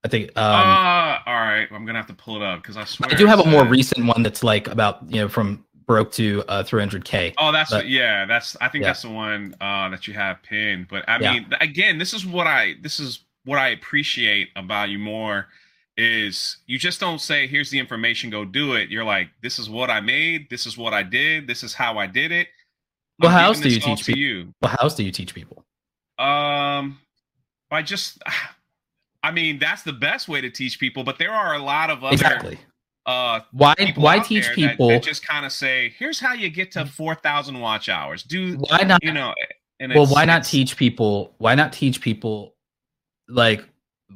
[SPEAKER 3] I think um
[SPEAKER 2] uh, all right, I'm gonna have to pull it up because I swear
[SPEAKER 3] I do have a more recent one that's like about you know from broke to uh 300k.
[SPEAKER 2] Oh, that's
[SPEAKER 3] but-
[SPEAKER 2] yeah. That's I think
[SPEAKER 3] Yeah.
[SPEAKER 2] that's the one uh, that you have pinned. But I
[SPEAKER 3] Yeah.
[SPEAKER 2] mean, again, this is what I this is what I appreciate about you more is you just don't say here's the information, go do it. You're like, this is what I made, this is what I did, this is how I did it.
[SPEAKER 3] Well, how else do you teach people?
[SPEAKER 2] you?
[SPEAKER 3] Well, how else do you teach people?
[SPEAKER 2] Um, by just, I mean, that's the best way to teach people. But there are a lot of other
[SPEAKER 3] Exactly.
[SPEAKER 2] Uh
[SPEAKER 3] Why why teach
[SPEAKER 2] there that-
[SPEAKER 3] people?
[SPEAKER 2] that, just kind of say, here's how you get to four thousand watch hours. Do
[SPEAKER 3] why not
[SPEAKER 2] you know?
[SPEAKER 3] Well why not teach people why not teach people like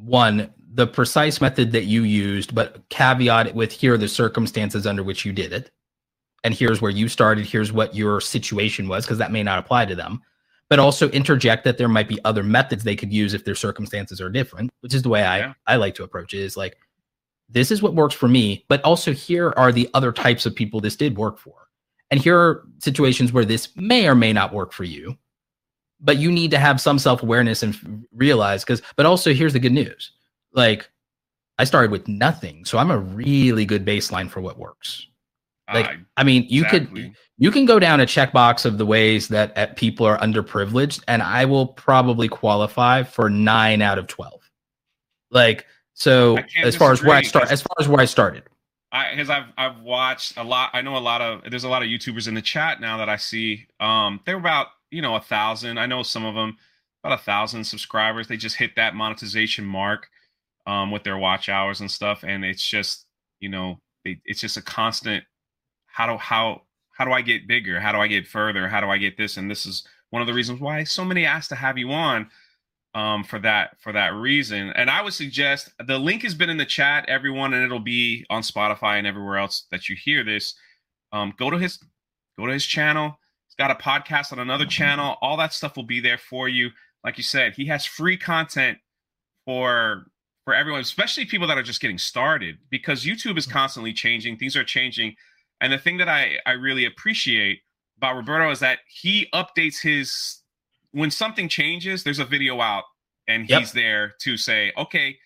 [SPEAKER 3] one the precise method that you used but caveat it with here are the circumstances under which you did it and here's where you started here's what your situation was because that may not apply to them but also interject that there might be other methods they could use if their circumstances are different which is the way
[SPEAKER 2] Yeah.
[SPEAKER 3] i i like to approach it is like this is what works for me but also here are the other types of people this did work for. And here are situations where this may or may not work for you but you need to have some self-awareness and f- realize because but also here's the good news. Like i started with nothing so i'm a really good baseline for what works. Like,
[SPEAKER 2] Uh,
[SPEAKER 3] i mean you
[SPEAKER 2] exactly.
[SPEAKER 3] could you can go down a checkbox of the ways that uh, people are underprivileged and i will probably qualify for 9 out of 12 like so as far as where i start, as far as where i started
[SPEAKER 2] I because I've I've watched a lot. I know a lot of there's a lot of YouTubers in the chat now that I see. Um, they're about you know a thousand. I know some of them about a thousand subscribers. They just hit that monetization mark um, with their watch hours and stuff, and it's just you know they, it's just a constant. How do how how do I get bigger? How do I get further? How do I get this? And this is one of the reasons why so many asked to have you on um, for that for that reason. And I would suggest the link has been in the chat, everyone, and it'll be on Spotify and everywhere else that you hear this. Um, go to his go to his channel. He's got a podcast on another channel. All that stuff will be there for you. Like you said, he has free content for for everyone, especially people that are just getting started, because YouTube is constantly changing. Things are changing, and the thing that I I really appreciate about Roberto is that he updates his when something changes. There's a video out, and
[SPEAKER 3] Yep.
[SPEAKER 2] he's there to say, okay.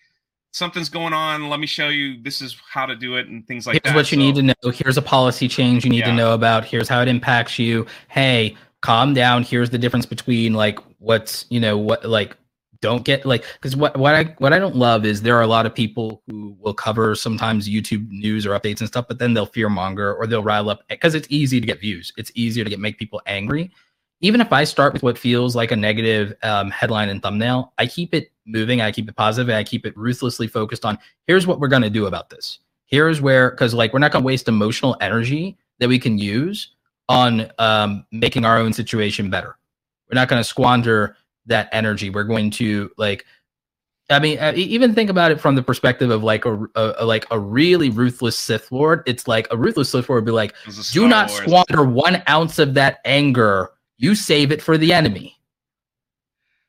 [SPEAKER 2] Something's going on. Let me show you. This is how to do it, and things like
[SPEAKER 3] here's
[SPEAKER 2] that.
[SPEAKER 3] what you
[SPEAKER 2] So-
[SPEAKER 3] need to know. Here's a policy change you need to know about. Here's how it impacts you. Hey, calm down. Here's the difference between like what's you know what like don't get like because what what I what I don't love is there are a lot of people who will cover sometimes YouTube news or updates and stuff, but then they'll fear monger or they'll rile up because it's easy to get views. It's easier to get make people angry. Even if I start with what feels like a negative um, headline and thumbnail, I keep it moving. I keep it positive. And I keep it ruthlessly focused on here's what we're going to do about this. Here's where, because like we're not going to waste emotional energy that we can use on um, making our own situation better. We're not going to squander that energy. We're going to like, I mean, uh, even think about it from the perspective of like a, a, a- like a really ruthless Sith Lord. It's like a ruthless Sith Lord would be like,
[SPEAKER 2] It was a
[SPEAKER 3] do not
[SPEAKER 2] Wars.
[SPEAKER 3] squander one ounce of that anger. You save it for the enemy.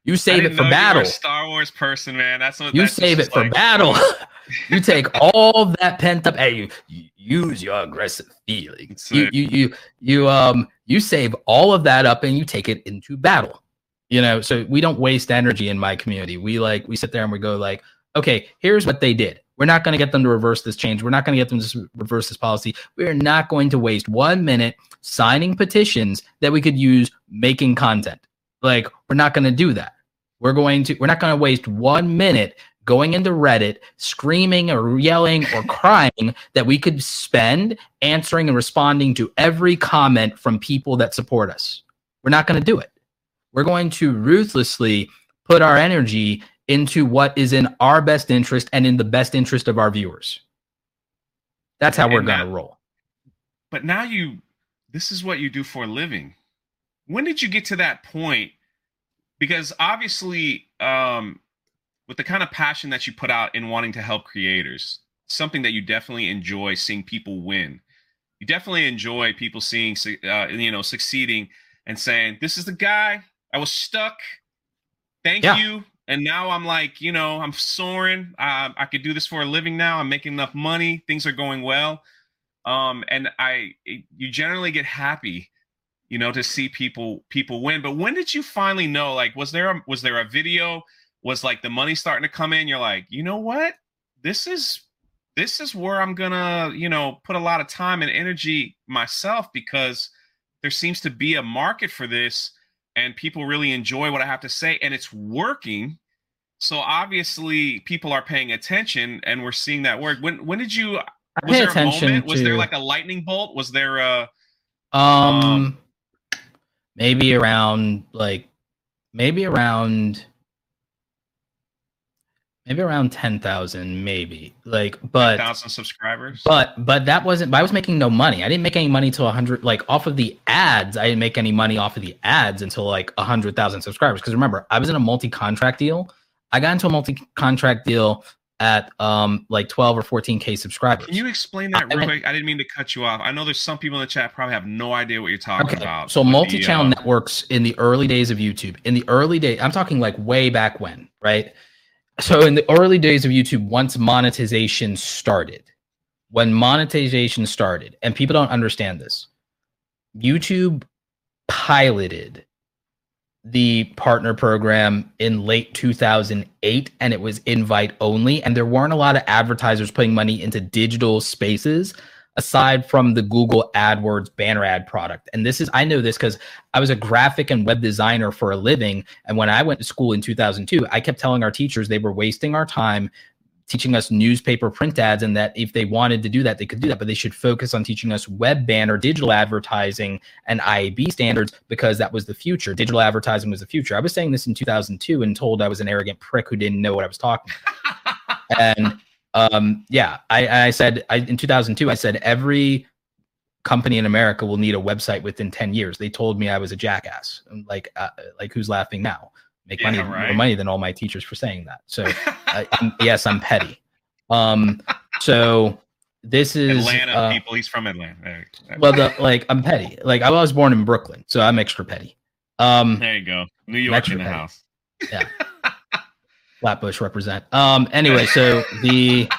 [SPEAKER 3] You save it for
[SPEAKER 2] know you were
[SPEAKER 3] battle.
[SPEAKER 2] a Star Wars person, man. That's what
[SPEAKER 3] You
[SPEAKER 2] that's
[SPEAKER 3] save it for
[SPEAKER 2] like-
[SPEAKER 3] battle. you take all that pent up. Hey, you, you use your aggressive feelings. You, you you you um you save all of that up and you take it into battle. You know, so we don't waste energy in my community. We like we sit there and we go like, okay, here's what they did. We're not going to get them to reverse this change. We're not going to get them to reverse this policy. We're not going to waste one minute signing petitions that we could use making content. Like, we're not going to do that. We're going to, we're not going to waste one minute going into Reddit, screaming or yelling or crying that we could spend answering and responding to every comment from people that support us. We're not going to do it. We're going to ruthlessly put our energy into what is in our best interest and in the best interest of our viewers. That's how we're going to roll.
[SPEAKER 2] But now you, this is what you do for a living. When did you get to that point? Because obviously, um, with the kind of passion that you put out in wanting to help creators, something that you definitely enjoy seeing people win. You definitely enjoy people seeing, uh, you know, succeeding and saying, "This is the guy. I was stuck. Thank yeah. you." And now I'm like, you know, I'm soaring. Uh, I could do this for a living now. I'm making enough money. Things are going well. Um, and I, you generally get happy, you know, to see people people win. But when did you finally know? Like, was there a, was there a video? Was like the money starting to come in? You're like, you know what? This is this is where I'm gonna, you know, put a lot of time and energy myself because there seems to be a market for this and people really enjoy what I have to say and it's working. So obviously people are paying attention and we're seeing that work. When when did you was there a moment? Was there like a lightning bolt? Was there a
[SPEAKER 3] um, um maybe around like maybe around maybe around 10,000 maybe like but
[SPEAKER 2] thousand subscribers
[SPEAKER 3] but but that wasn't I was making no money I didn't make any money till 100 like off of the ads I didn't make any money off of the ads until like 100,000 subscribers because remember I was in a multi-contract deal I got into a multi-contract deal at um like 12 or 14k subscribers.
[SPEAKER 2] Can you explain that real I, quick? I didn't mean to cut you off. I know there's some people in the chat probably have no idea what you're talking okay. about.
[SPEAKER 3] So multi-channel the, uh... networks in the early days of YouTube. In the early days, I'm talking like way back when, right? so in the early days of YouTube, once monetization started, when monetization started, and people don't understand this, YouTube piloted the partner program in late 2008 and it was invite only and there weren't a lot of advertisers putting money into digital spaces aside from the Google AdWords banner ad product. And this is, I know this because I was a graphic and web designer for a living. And when I went to school in 2002, I kept telling our teachers they were wasting our time teaching us newspaper print ads and that if they wanted to do that, they could do that, but they should focus on teaching us web banner, digital advertising, and IAB standards because that was the future. Digital advertising was the future. I was saying this in 2002 and told I was an arrogant prick who didn't know what I was talking about. and um, yeah, I, I said I, in 2002, I said every company in America will need a website within 10 years. They told me I was a jackass. like, uh, like who's laughing now? Make yeah, money, right. more money than all my teachers for saying that. So, I'm, yes, I'm petty. Um, so this is
[SPEAKER 2] Atlanta uh, people. He's from Atlanta.
[SPEAKER 3] well, the like I'm petty. Like I was born in Brooklyn, so I'm extra petty. Um,
[SPEAKER 2] there you go, New York in the petty. house.
[SPEAKER 3] Yeah. Flatbush represent. Um, anyway, so the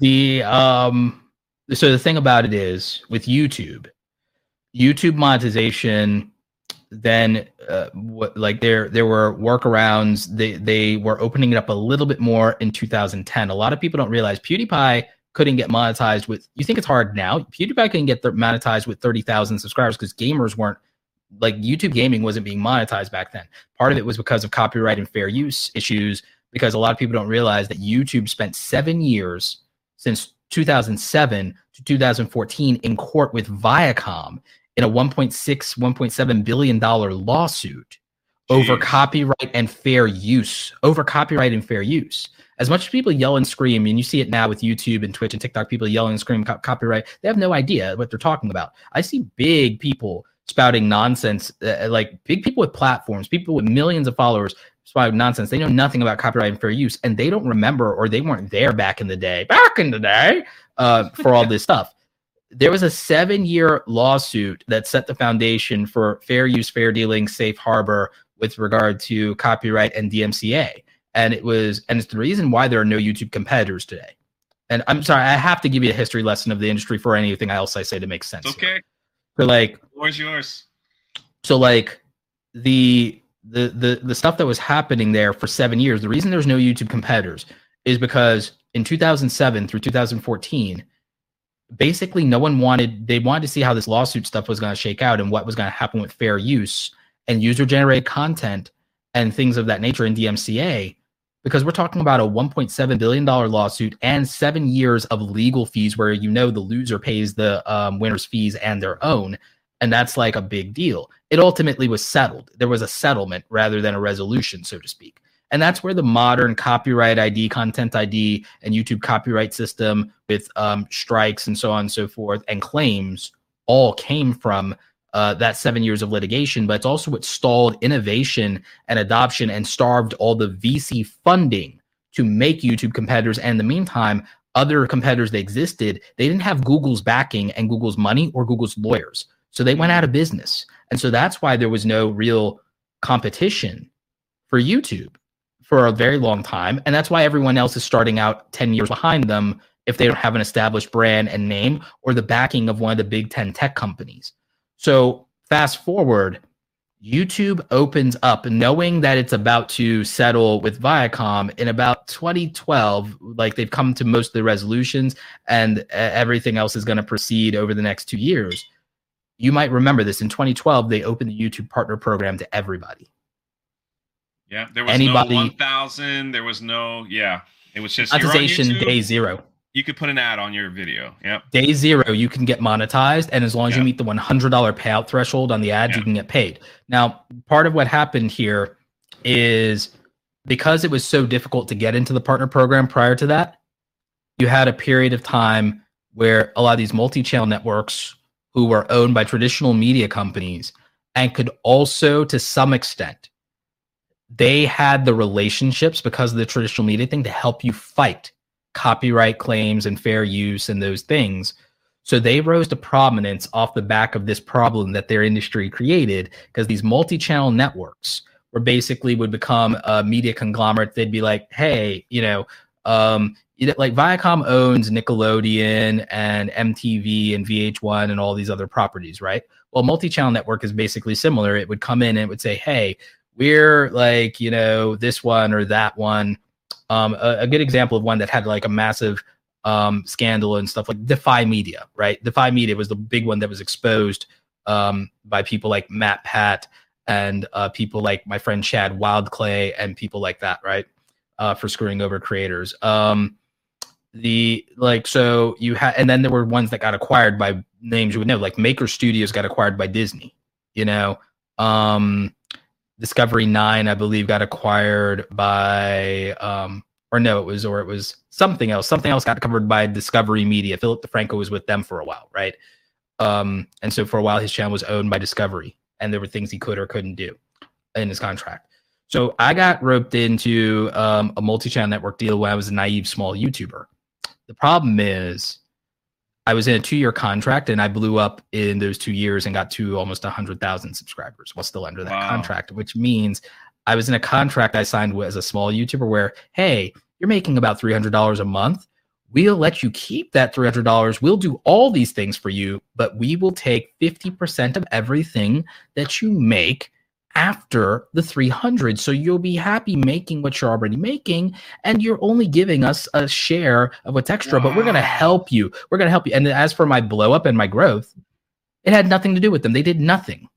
[SPEAKER 3] the um, so the thing about it is with YouTube, YouTube monetization. Then, uh, what, like there there were workarounds. They they were opening it up a little bit more in 2010. A lot of people don't realize PewDiePie couldn't get monetized with. You think it's hard now? PewDiePie couldn't get monetized with 30,000 subscribers because gamers weren't like YouTube gaming wasn't being monetized back then. Part of it was because of copyright and fair use issues because a lot of people don't realize that YouTube spent seven years since 2007 to 2014 in court with Viacom in a 1.6, 1.7 billion dollar lawsuit Jeez. over copyright and fair use. Over copyright and fair use. As much as people yell and scream, and you see it now with YouTube and Twitch and TikTok, people yelling and scream co- copyright, they have no idea what they're talking about. I see big people spouting nonsense, uh, like big people with platforms, people with millions of followers spouting nonsense. They know nothing about copyright and fair use, and they don't remember or they weren't there back in the day, back in the day, uh, for all this stuff. There was a seven year lawsuit that set the foundation for fair use, fair dealing, safe harbor with regard to copyright and DMCA. And it was, and it's the reason why there are no YouTube competitors today. And I'm sorry, I have to give you a history lesson of the industry for anything else I say to make sense.
[SPEAKER 2] Okay.
[SPEAKER 3] So like,
[SPEAKER 2] where's yours?
[SPEAKER 3] So like the the the the stuff that was happening there for seven years. The reason there's no YouTube competitors is because in 2007 through 2014, basically no one wanted they wanted to see how this lawsuit stuff was going to shake out and what was going to happen with fair use and user generated content and things of that nature in DMCA because we're talking about a 1.7 billion dollar lawsuit and seven years of legal fees where you know the loser pays the um, winner's fees and their own and that's like a big deal. It ultimately was settled. There was a settlement rather than a resolution so to speak and that's where the modern copyright id content id and youtube copyright system with um, strikes and so on and so forth and claims all came from uh, that seven years of litigation, but it's also what stalled innovation and adoption and starved all the VC funding to make YouTube competitors. And in the meantime, other competitors that existed, they didn't have Google's backing and Google's money or Google's lawyers. So they went out of business. And so that's why there was no real competition for YouTube for a very long time. And that's why everyone else is starting out 10 years behind them if they don't have an established brand and name or the backing of one of the big 10 tech companies. So fast forward, YouTube opens up knowing that it's about to settle with Viacom in about 2012. Like they've come to most of the resolutions and everything else is going to proceed over the next two years. You might remember this in 2012, they opened the YouTube partner program to everybody.
[SPEAKER 2] Yeah, there was Anybody, no 1000. There was no, yeah, it was just
[SPEAKER 3] monetization day zero.
[SPEAKER 2] You could put an ad on your video. Yep.
[SPEAKER 3] Day zero, you can get monetized. And as long as yep. you meet the $100 payout threshold on the ad, yep. you can get paid. Now, part of what happened here is because it was so difficult to get into the partner program prior to that, you had a period of time where a lot of these multi channel networks who were owned by traditional media companies and could also, to some extent, they had the relationships because of the traditional media thing to help you fight copyright claims and fair use and those things. So they rose to prominence off the back of this problem that their industry created because these multi-channel networks were basically would become a media conglomerate. They'd be like, hey, you know, um, like Viacom owns Nickelodeon and MTV and VH1 and all these other properties, right? Well, multi-channel network is basically similar. It would come in and it would say, hey, we're like you know this one or that one. Um, a, a, good example of one that had like a massive um, scandal and stuff like defy media right? Defy media was the big one that was exposed um, by people like MatPat and uh, people like my friend Chad Wild Clay and people like that right? Uh, for screwing over creators. Um, the like so you had and then there were ones that got acquired by names you would know like maker studios got acquired by disney you know? Um Discovery Nine, I believe, got acquired by, um, or no, it was, or it was something else. Something else got covered by Discovery Media. Philip DeFranco was with them for a while, right? Um, and so for a while, his channel was owned by Discovery, and there were things he could or couldn't do in his contract. So I got roped into um, a multi-channel network deal when I was a naive small YouTuber. The problem is I was in a two year contract and I blew up in those two years and got to almost 100,000 subscribers while still under that wow. contract, which means I was in a contract I signed with as a small YouTuber where, hey, you're making about $300 a month. We'll let you keep that $300. We'll do all these things for you, but we will take 50% of everything that you make after the 300 so you'll be happy making what you're already making and you're only giving us a share of what's extra wow. but we're going to help you. We're going to help you. And as for my blow up and my growth it had nothing to do with them. They did nothing.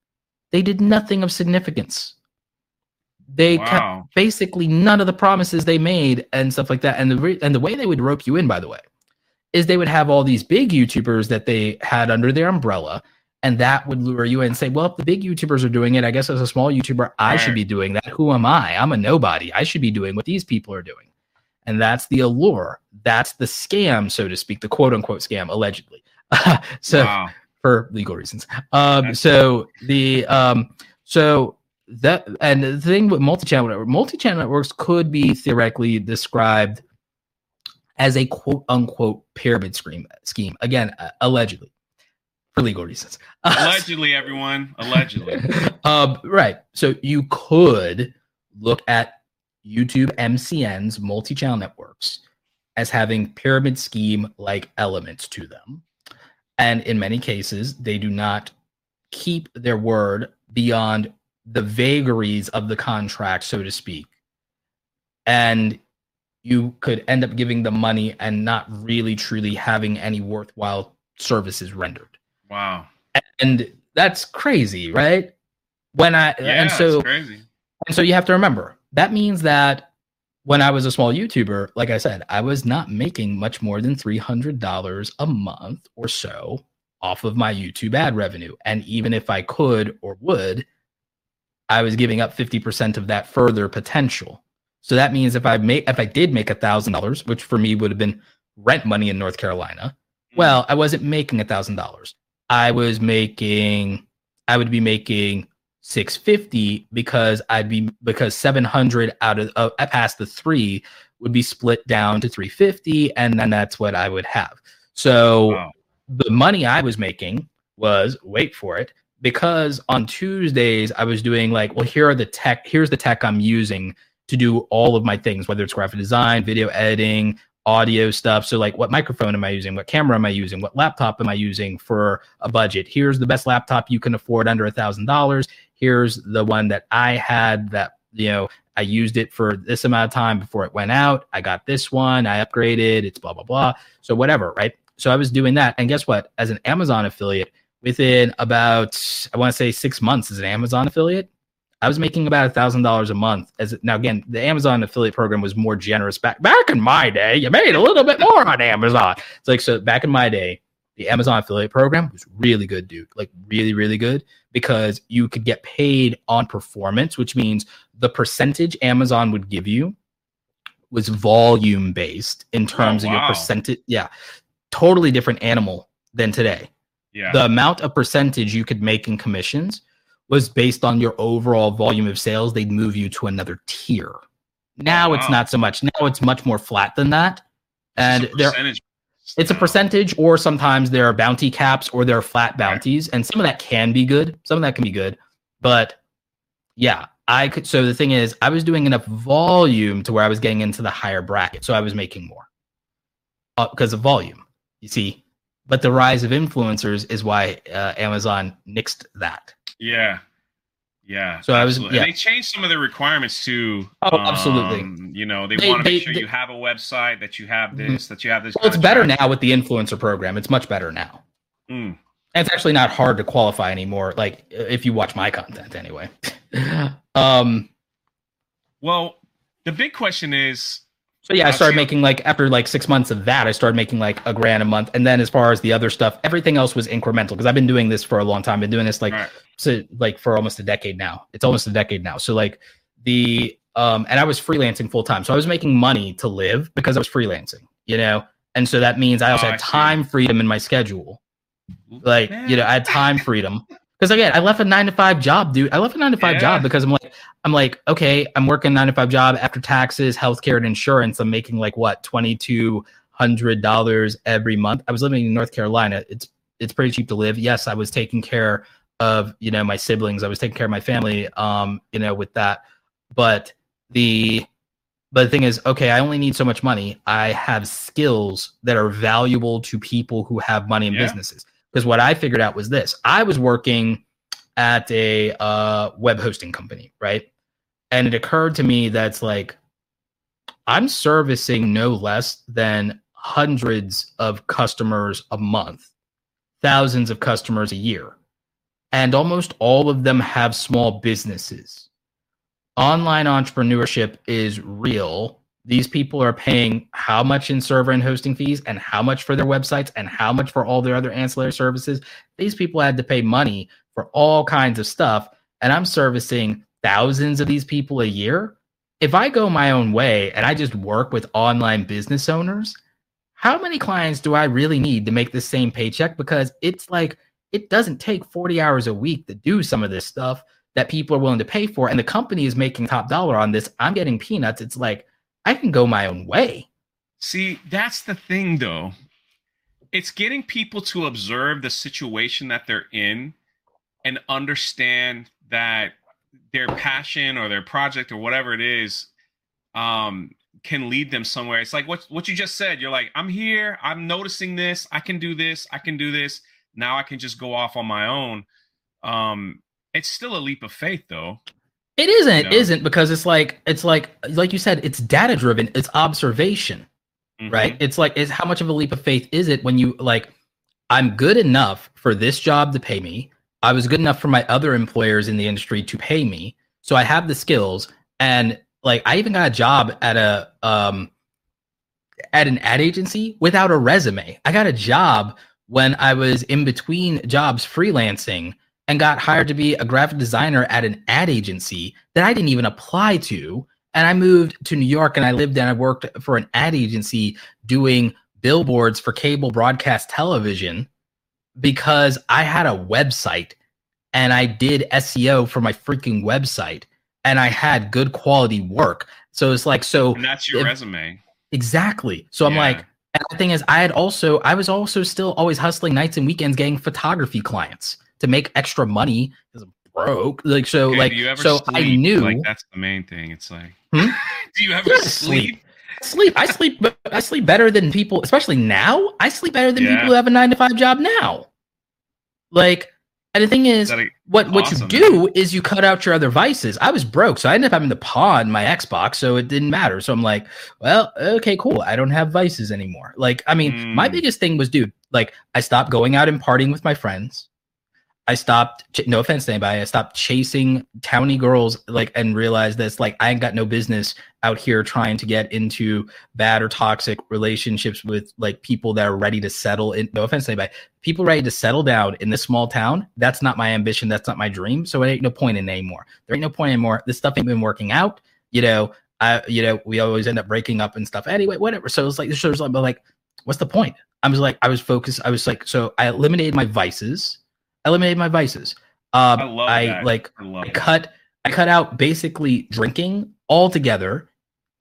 [SPEAKER 3] They did nothing of significance. They wow. kept basically none of the promises they made and stuff like that. And the re- and the way they would rope you in by the way is they would have all these big youtubers that they had under their umbrella and that would lure you in and say, well, if the big YouTubers are doing it, I guess as a small YouTuber, I should be doing that. Who am I? I'm a nobody. I should be doing what these people are doing. And that's the allure. That's the scam, so to speak, the quote unquote scam, allegedly. so wow. for legal reasons. Um, so the um, so that and the thing with multi-channel network, multi-channel networks could be theoretically described as a quote unquote pyramid scheme scheme. Again, uh, allegedly for legal reasons.
[SPEAKER 2] Allegedly, everyone. Allegedly.
[SPEAKER 3] um, right. So you could look at YouTube MCN's multi channel networks as having pyramid scheme like elements to them. And in many cases, they do not keep their word beyond the vagaries of the contract, so to speak. And you could end up giving them money and not really truly having any worthwhile services rendered.
[SPEAKER 2] Wow.
[SPEAKER 3] And that's crazy, right? When I yeah, and so crazy. And so you have to remember that means that when I was a small YouTuber, like I said, I was not making much more than $300 a month or so off of my YouTube ad revenue. And even if I could or would, I was giving up 50% of that further potential. So that means if I make if I did make a thousand dollars, which for me would have been rent money in North Carolina, hmm. well, I wasn't making a thousand dollars. I was making, I would be making 650 because I'd be, because 700 out of, uh, past the three would be split down to 350 and then that's what I would have. So wow. the money I was making was wait for it because on Tuesdays I was doing like, well, here are the tech, here's the tech I'm using to do all of my things, whether it's graphic design, video editing, audio stuff. So, like, what microphone am I using? What camera am I using? What laptop am I using for a budget? Here's the best laptop you can afford under a thousand dollars. Here's the one that I had that, you know, I used it for this amount of time before it went out. I got this one, I upgraded, it's blah, blah, blah. So, whatever, right? So, I was doing that. And guess what? As an Amazon affiliate, within about, I want to say six months as an Amazon affiliate, I was making about a thousand dollars a month. As now again, the Amazon affiliate program was more generous back back in my day. You made a little bit more on Amazon. It's like so back in my day, the Amazon affiliate program was really good, dude. Like really, really good because you could get paid on performance, which means the percentage Amazon would give you was volume based in oh, terms oh, wow. of your percentage. Yeah, totally different animal than today.
[SPEAKER 2] Yeah,
[SPEAKER 3] the amount of percentage you could make in commissions was based on your overall volume of sales, they'd move you to another tier. Now wow. it's not so much. Now it's much more flat than that. And there it's a percentage, or sometimes there are bounty caps or there are flat bounties, and some of that can be good. Some of that can be good. But yeah, I could so the thing is I was doing enough volume to where I was getting into the higher bracket. So I was making more. Uh, because of volume. You see, but the rise of influencers is why uh, Amazon nixed that.
[SPEAKER 2] Yeah. Yeah.
[SPEAKER 3] So I was.
[SPEAKER 2] Yeah. They changed some of the requirements too.
[SPEAKER 3] Oh, um, absolutely.
[SPEAKER 2] You know, they, they want to make sure they, you have a website, that you have mm-hmm. this, mm-hmm. that you have this.
[SPEAKER 3] Well, it's better now with the influencer program. It's much better now.
[SPEAKER 2] Mm.
[SPEAKER 3] And it's actually not hard to qualify anymore. Like if you watch my content anyway. um.
[SPEAKER 2] Well, the big question is
[SPEAKER 3] so yeah, I started making like after like six months of that, I started making like a grand a month. And then as far as the other stuff, everything else was incremental because I've been doing this for a long time. I've been doing this like right. So like for almost a decade now. It's almost a decade now. So like the um and I was freelancing full time. So I was making money to live because I was freelancing, you know? And so that means I also oh, had I time freedom in my schedule. Like, you know, I had time freedom. Because again, I left a nine to five job, dude. I left a nine to five yeah. job because I'm like, I'm like, okay, I'm working nine to five job after taxes, healthcare, and insurance. I'm making like what twenty two hundred dollars every month. I was living in North Carolina. It's it's pretty cheap to live. Yes, I was taking care of you know my siblings. I was taking care of my family. Um, you know, with that, but the but the thing is, okay, I only need so much money. I have skills that are valuable to people who have money and yeah. businesses. Because what I figured out was this I was working at a uh, web hosting company, right? And it occurred to me that's like, I'm servicing no less than hundreds of customers a month, thousands of customers a year. And almost all of them have small businesses. Online entrepreneurship is real these people are paying how much in server and hosting fees and how much for their websites and how much for all their other ancillary services. These people had to pay money for all kinds of stuff. And I'm servicing thousands of these people a year. If I go my own way and I just work with online business owners, how many clients do I really need to make the same paycheck? Because it's like, it doesn't take 40 hours a week to do some of this stuff that people are willing to pay for. And the company is making top dollar on this. I'm getting peanuts. It's like, I can go my own way.
[SPEAKER 2] See, that's the thing though. It's getting people to observe the situation that they're in and understand that their passion or their project or whatever it is um, can lead them somewhere. It's like what what you just said. You're like, I'm here, I'm noticing this, I can do this, I can do this. Now I can just go off on my own. Um, it's still a leap of faith though.
[SPEAKER 3] It isn't, you know? not because it's like it's like like you said, it's data driven, it's observation. Mm-hmm. Right? It's like is how much of a leap of faith is it when you like I'm good enough for this job to pay me. I was good enough for my other employers in the industry to pay me. So I have the skills and like I even got a job at a um at an ad agency without a resume. I got a job when I was in between jobs freelancing and got hired to be a graphic designer at an ad agency that I didn't even apply to. And I moved to New York and I lived there and I worked for an ad agency doing billboards for cable broadcast television because I had a website and I did SEO for my freaking website and I had good quality work. So it's like so
[SPEAKER 2] and that's your
[SPEAKER 3] if-
[SPEAKER 2] resume.
[SPEAKER 3] exactly. So I'm like, and the thing is, I had also I was also still always hustling nights and weekends, getting photography clients to make extra money because I'm broke. Like so,
[SPEAKER 2] Okay,
[SPEAKER 3] like
[SPEAKER 2] do you ever
[SPEAKER 3] so
[SPEAKER 2] sleep?
[SPEAKER 3] I knew
[SPEAKER 2] like that's the main thing. It's like,
[SPEAKER 3] Hmm?
[SPEAKER 2] do you ever
[SPEAKER 3] Yeah,
[SPEAKER 2] sleep?
[SPEAKER 3] sleep. I sleep. I sleep better than people, especially now. I sleep better than
[SPEAKER 2] Yeah.
[SPEAKER 3] people who have a nine to five job now. Like, and the thing
[SPEAKER 2] Is
[SPEAKER 3] is, what what
[SPEAKER 2] awesome,
[SPEAKER 3] you do is you cut out your other vices. I was broke, so I ended up having to pawn my Xbox, so it didn't matter. So I'm like, well, okay, cool. I don't have vices anymore. Like, I mean, my
[SPEAKER 2] Mm.
[SPEAKER 3] biggest thing was, dude, like, I stopped going out and partying with my friends. I stopped. No offense to anybody. I stopped chasing towny girls, like, and realized that's like I ain't got no business out here trying to get into bad or toxic relationships with like people that are ready to settle in. No offense to anybody. People ready to settle down in this small town. That's not my ambition. That's not my dream. So it ain't no point in anymore. There ain't no point anymore. This stuff ain't been working out. You know, I, you know, we always end up breaking up and stuff. Anyway, whatever. So it's like, it's like, but like, what's the point? I was like, I was focused. I was like, so I eliminated my vices. Eliminated my vices. Um,
[SPEAKER 2] I love
[SPEAKER 3] I
[SPEAKER 2] that.
[SPEAKER 3] like
[SPEAKER 2] I love
[SPEAKER 3] I cut I cut out basically drinking altogether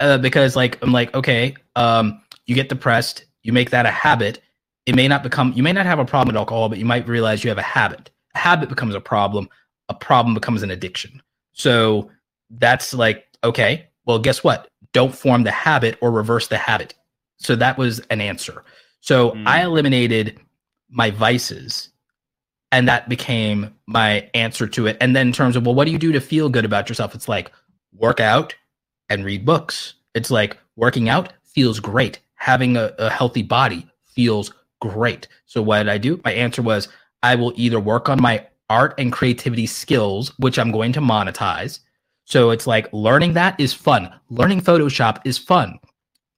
[SPEAKER 3] uh, because like I'm like okay um you get depressed you make that a habit. It may not become you may not have a problem with alcohol but you might realize you have a habit. A habit becomes a problem a problem becomes an addiction. So that's like okay well guess what? Don't form the habit or reverse the habit. So that was an answer. So
[SPEAKER 2] Mm.
[SPEAKER 3] I eliminated my vices and that became my answer to it. And then in terms of well what do you do to feel good about yourself? It's like work out and read books. It's like working out feels great. Having a, a healthy body feels great. So what did i do my answer was i will either work on my art and creativity skills which i'm going to monetize. So it's like learning that is fun. Learning photoshop is fun.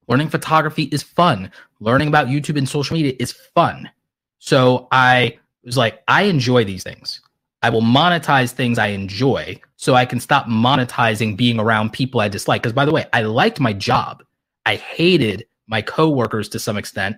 [SPEAKER 3] Learning photography is fun. Learning about youtube and social media is fun. So i was like, I enjoy these things. I will monetize things I enjoy so I can stop monetizing being around people I dislike. Because by the way, I liked my job. I hated my coworkers to some extent.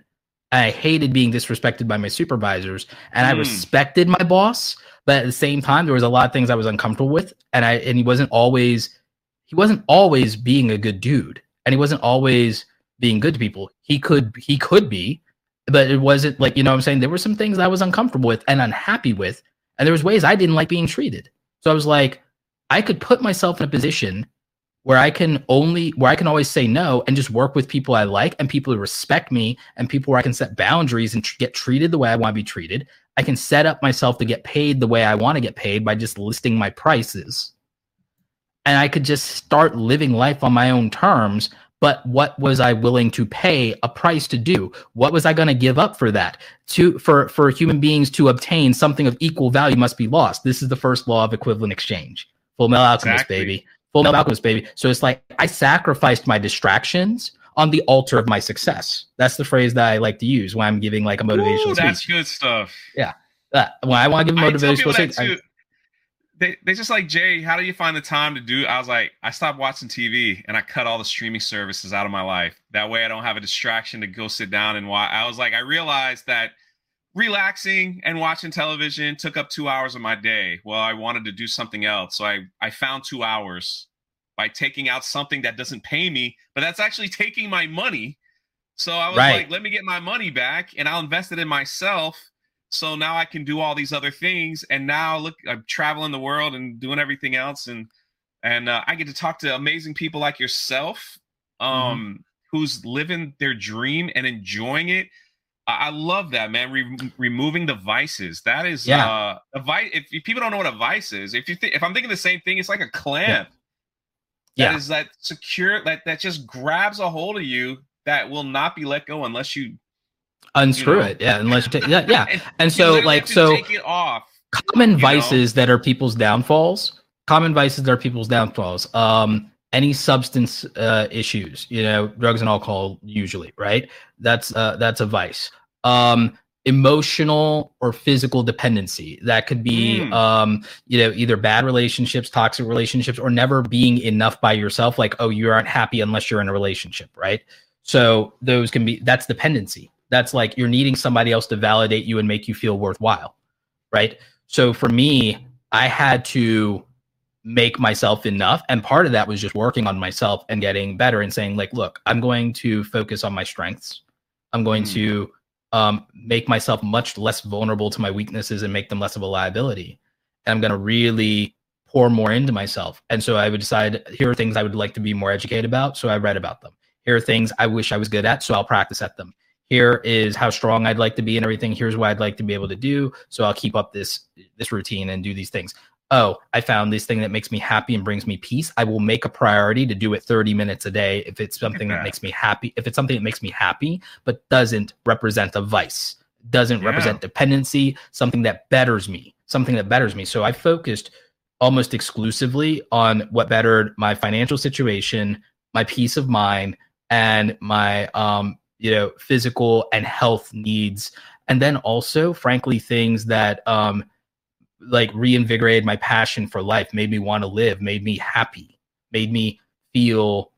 [SPEAKER 3] I hated being disrespected by my supervisors and I
[SPEAKER 2] Hmm.
[SPEAKER 3] respected my boss. But at the same time, there was a lot of things I was uncomfortable with. And I and he wasn't always he wasn't always being a good dude. And he wasn't always being good to people. He could he could be, but it wasn't like you know what i'm saying? There were some things i was uncomfortable with and unhappy with and there was ways i didn't like being treated. So i was like i could put myself in a position where i can only where i can always say no and just work with people i like and people who respect me and people where i can set boundaries and tr- get treated the way i want to be treated. I can set up myself to get paid the way i want to get paid by just listing my prices. And i could just start living life on my own terms but what was I willing to pay a price to do? What was I going to give up for that? To for for human beings to obtain something of equal value must be lost. This is the first law of equivalent exchange. Full Metal Alchemist,
[SPEAKER 2] Exactly.
[SPEAKER 3] baby. Full Metal Alchemist, baby. So it's like I sacrificed my distractions on the altar of my success. That's the phrase that I like to use when I'm giving like a motivational
[SPEAKER 2] Ooh, that's
[SPEAKER 3] speech.
[SPEAKER 2] good stuff. Yeah.
[SPEAKER 3] Uh, when I want to give a motivational speech, I-.
[SPEAKER 2] They they just like Jay. How do you find the time to do? I was like, I stopped watching TV and I cut all the streaming services out of my life. That way, I don't have a distraction to go sit down and watch. I was like, I realized that relaxing and watching television took up two hours of my day. Well, I wanted to do something else, so I I found two hours by taking out something that doesn't pay me, but that's actually taking my money. So I was
[SPEAKER 3] Right.
[SPEAKER 2] like, let me get my money back and I'll invest it in myself. So now I can do all these other things. And now look, I'm traveling the world and doing everything else. And and uh, I get to talk to amazing people like yourself, um, who's living their dream and enjoying it. I, I love that, man. Re- removing the vices. That is,
[SPEAKER 3] Yeah.
[SPEAKER 2] uh, a vice. If, if people don't know what a vice is, if you think, if I'm thinking the same thing, it's like a clamp. That
[SPEAKER 3] Yeah.
[SPEAKER 2] is that secure, that that just grabs a hold of you that will not be let go unless you
[SPEAKER 3] unscrew
[SPEAKER 2] know.
[SPEAKER 3] it. Yeah, unless you take yeah, yeah.
[SPEAKER 2] And
[SPEAKER 3] so like so
[SPEAKER 2] take it off.
[SPEAKER 3] common
[SPEAKER 2] know?
[SPEAKER 3] vices that are people's downfalls common vices that are people's downfalls um any substance uh issues you know drugs and alcohol usually right that's uh that's a vice um emotional or physical dependency that could be
[SPEAKER 2] Mm.
[SPEAKER 3] um you know either bad relationships toxic relationships or never being enough by yourself like oh you aren't happy unless you're in a relationship right so those can be that's dependency that's like you're needing somebody else to validate you and make you feel worthwhile right so for me, I had to make myself enough. And part of that was just working on myself and getting better and saying, like, look, I'm going to focus on my strengths. I'm going mm. to um, make myself much less vulnerable to my weaknesses and make them less of a liability. And I'm going to really pour more into myself. And so I would decide here are things I would like to be more educated about. So I read about them. Here are things I wish I was good at. So I'll practice at them. Here is how strong I'd like to be and everything. Here's what I'd like to be able to do. So I'll keep up this this routine and do these things. Oh, I found this thing that makes me happy and brings me peace. I will make a priority to do it 30 minutes a day if it's something that. makes me happy. If it's something that makes me happy, but doesn't represent a vice, doesn't yeah. represent dependency, something that betters me, something that betters me. So I focused almost exclusively on what bettered my financial situation, my peace of mind, and my um, you know physical and health needs, and then also, frankly, things that um, like reinvigorated my passion for life, made me want to live, made me happy, made me feel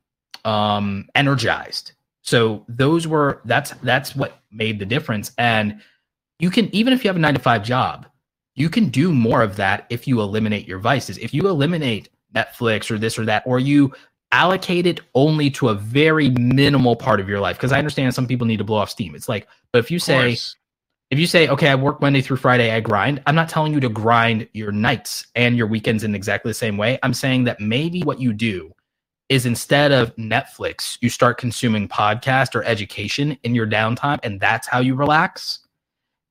[SPEAKER 3] um, energized. So those were that's that's what made the difference. And you can even if you have a nine to five job, you can do more of that if you eliminate your vices. If you eliminate Netflix or this or that, or you allocate it only to a very minimal part of your life. Because I understand some people need to blow off steam. It's like, but if you say, if you say, okay, I work Monday through Friday, I grind, I'm not telling you to grind your nights and your weekends in exactly the same way. I'm saying that maybe what you do is instead of Netflix, you start consuming podcast or education in your downtime, and that's how you relax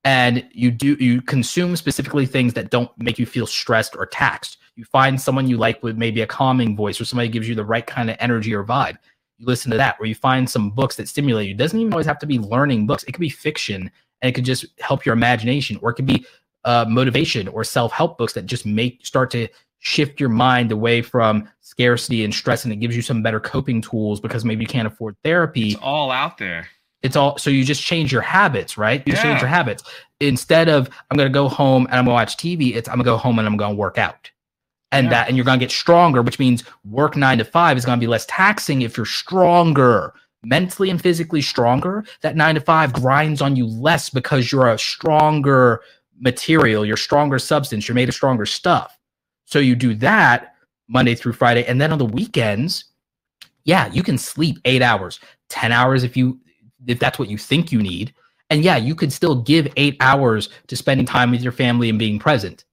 [SPEAKER 3] and you do you consume specifically things that don't make you feel stressed or taxed you find someone you like with maybe a calming voice or somebody gives you the right kind of energy or vibe you listen to that where you find some books that stimulate you it doesn't even always have to be learning books it could be fiction and it could just help your imagination or it could be uh, motivation or self-help books that just make start to shift your mind away from scarcity and stress and it gives you some better coping tools because maybe you can't afford therapy
[SPEAKER 2] it's all out there
[SPEAKER 3] it's all so you just change your habits, right? You yeah. change your habits. Instead of I'm gonna go home and I'm gonna watch TV, it's I'm gonna go home and I'm gonna work out. And yeah. that and you're gonna get stronger, which means work nine to five is gonna be less taxing if you're stronger, mentally and physically stronger. That nine to five grinds on you less because you're a stronger material, you're stronger substance, you're made of stronger stuff. So you do that Monday through Friday. And then on the weekends, yeah, you can sleep eight hours, 10 hours if you if that's what you think you need. And yeah, you could still give eight hours to spending time with your family and being present.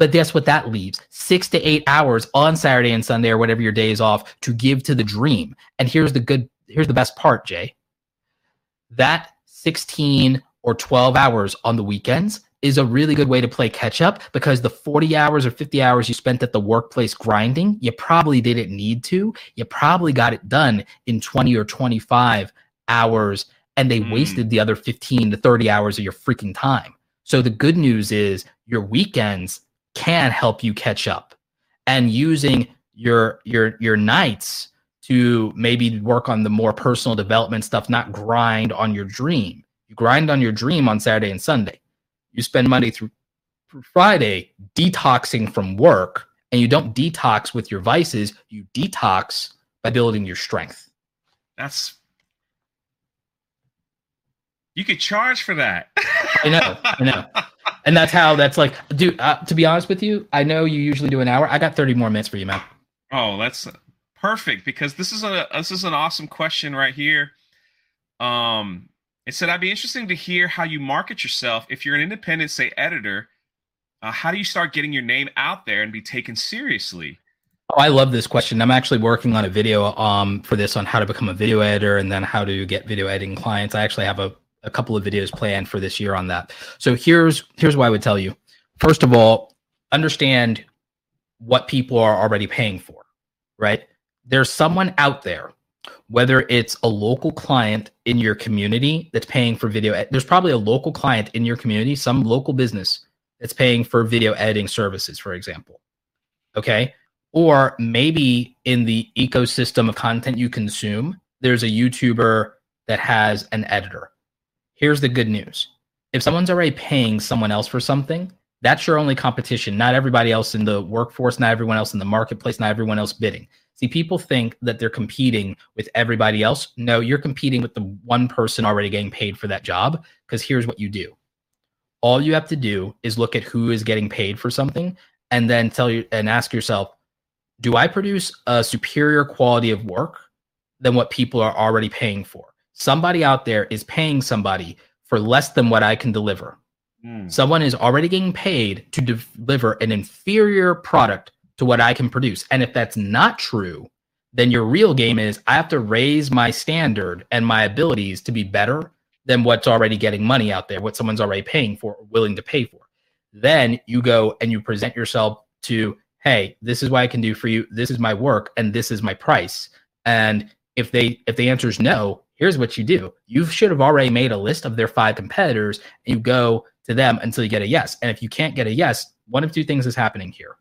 [SPEAKER 3] But guess what that leaves? Six to eight hours on Saturday and Sunday or whatever your day is off to give to the dream. And here's the good, here's the best part, Jay. That 16 or 12 hours on the weekends is a really good way to play catch up because the 40 hours or 50 hours you spent at the workplace grinding, you probably didn't need to. You probably got it done in 20 or 25 hours and they mm. wasted the other 15 to 30 hours of your freaking time. So the good news is your weekends can help you catch up and using your your your nights to maybe work on the more personal development stuff, not grind on your dream. You grind on your dream on Saturday and Sunday. You spend Monday through Friday detoxing from work, and you don't detox with your vices, you detox by building your strength.
[SPEAKER 2] That's you could charge for that.
[SPEAKER 3] I know, I know, and that's how that's like, dude. Uh, to be honest with you, I know you usually do an hour. I got thirty more minutes for you, man.
[SPEAKER 2] Oh, that's perfect because this is a this is an awesome question right here. Um, it said I'd be interesting to hear how you market yourself if you're an independent, say, editor. Uh, how do you start getting your name out there and be taken seriously?
[SPEAKER 3] Oh, I love this question. I'm actually working on a video um, for this on how to become a video editor and then how to get video editing clients. I actually have a a couple of videos planned for this year on that. So here's here's what I would tell you. First of all, understand what people are already paying for, right? There's someone out there, whether it's a local client in your community that's paying for video. There's probably a local client in your community, some local business that's paying for video editing services, for example. Okay. Or maybe in the ecosystem of content you consume, there's a YouTuber that has an editor Here's the good news. If someone's already paying someone else for something, that's your only competition. Not everybody else in the workforce, not everyone else in the marketplace, not everyone else bidding. See, people think that they're competing with everybody else. No, you're competing with the one person already getting paid for that job. Because here's what you do all you have to do is look at who is getting paid for something and then tell you and ask yourself, do I produce a superior quality of work than what people are already paying for? Somebody out there is paying somebody for less than what I can deliver. Mm. Someone is already getting paid to de- deliver an inferior product to what I can produce. And if that's not true, then your real game is I have to raise my standard and my abilities to be better than what's already getting money out there, what someone's already paying for, willing to pay for. Then you go and you present yourself to, hey, this is what I can do for you. This is my work and this is my price. And if they if the answer is no, here's what you do. You should have already made a list of their five competitors and you go to them until you get a yes. And if you can't get a yes, one of two things is happening here.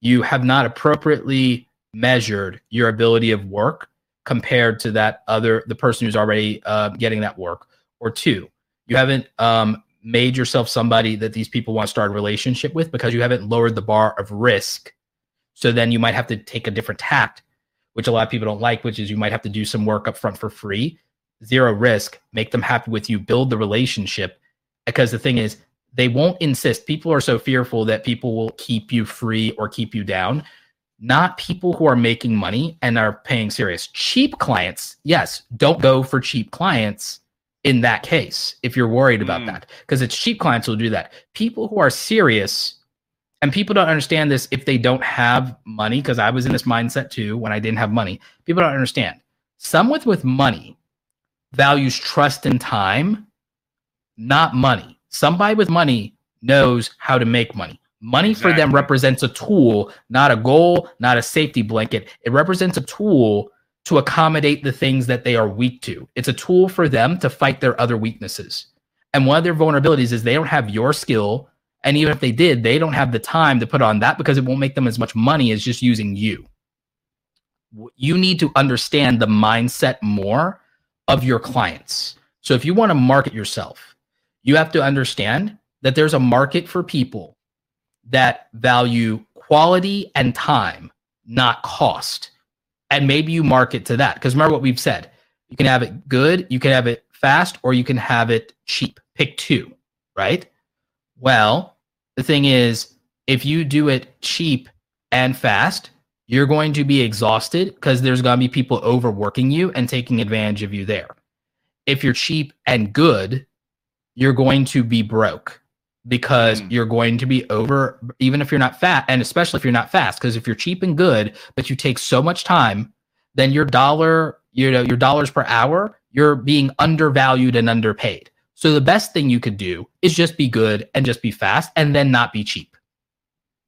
[SPEAKER 3] You have not appropriately measured your ability of work compared to that other the person who's already uh, getting that work or two you haven't um, made yourself somebody that these people want to start a relationship with because you haven't lowered the bar of risk so then you might have to take a different tact which a lot of people don't like which is you might have to do some work up front for free. Zero risk. Make them happy with you. Build the relationship. Because the thing is they won't insist. People are so fearful that people will keep you free or keep you down. Not people who are making money and are paying serious. Cheap clients, yes, don't go for cheap clients in that case if you're worried about mm. that because it's cheap clients who do that. People who are serious and people don't understand this if they don't have money because I was in this mindset too when I didn't have money. People don't understand. Someone with money values trust and time, not money. Somebody with money knows how to make money. Money exactly. for them represents a tool, not a goal, not a safety blanket. It represents a tool to accommodate the things that they are weak to. It's a tool for them to fight their other weaknesses. And one of their vulnerabilities is they don't have your skill. And even if they did, they don't have the time to put on that because it won't make them as much money as just using you. You need to understand the mindset more of your clients. So if you want to market yourself, you have to understand that there's a market for people that value quality and time, not cost. And maybe you market to that. Because remember what we've said you can have it good, you can have it fast, or you can have it cheap. Pick two, right? Well, the thing is, if you do it cheap and fast, you're going to be exhausted because there's going to be people overworking you and taking advantage of you there. If you're cheap and good, you're going to be broke because mm. you're going to be over even if you're not fat and especially if you're not fast because if you're cheap and good but you take so much time then your dollar you know your dollars per hour you're being undervalued and underpaid so the best thing you could do is just be good and just be fast and then not be cheap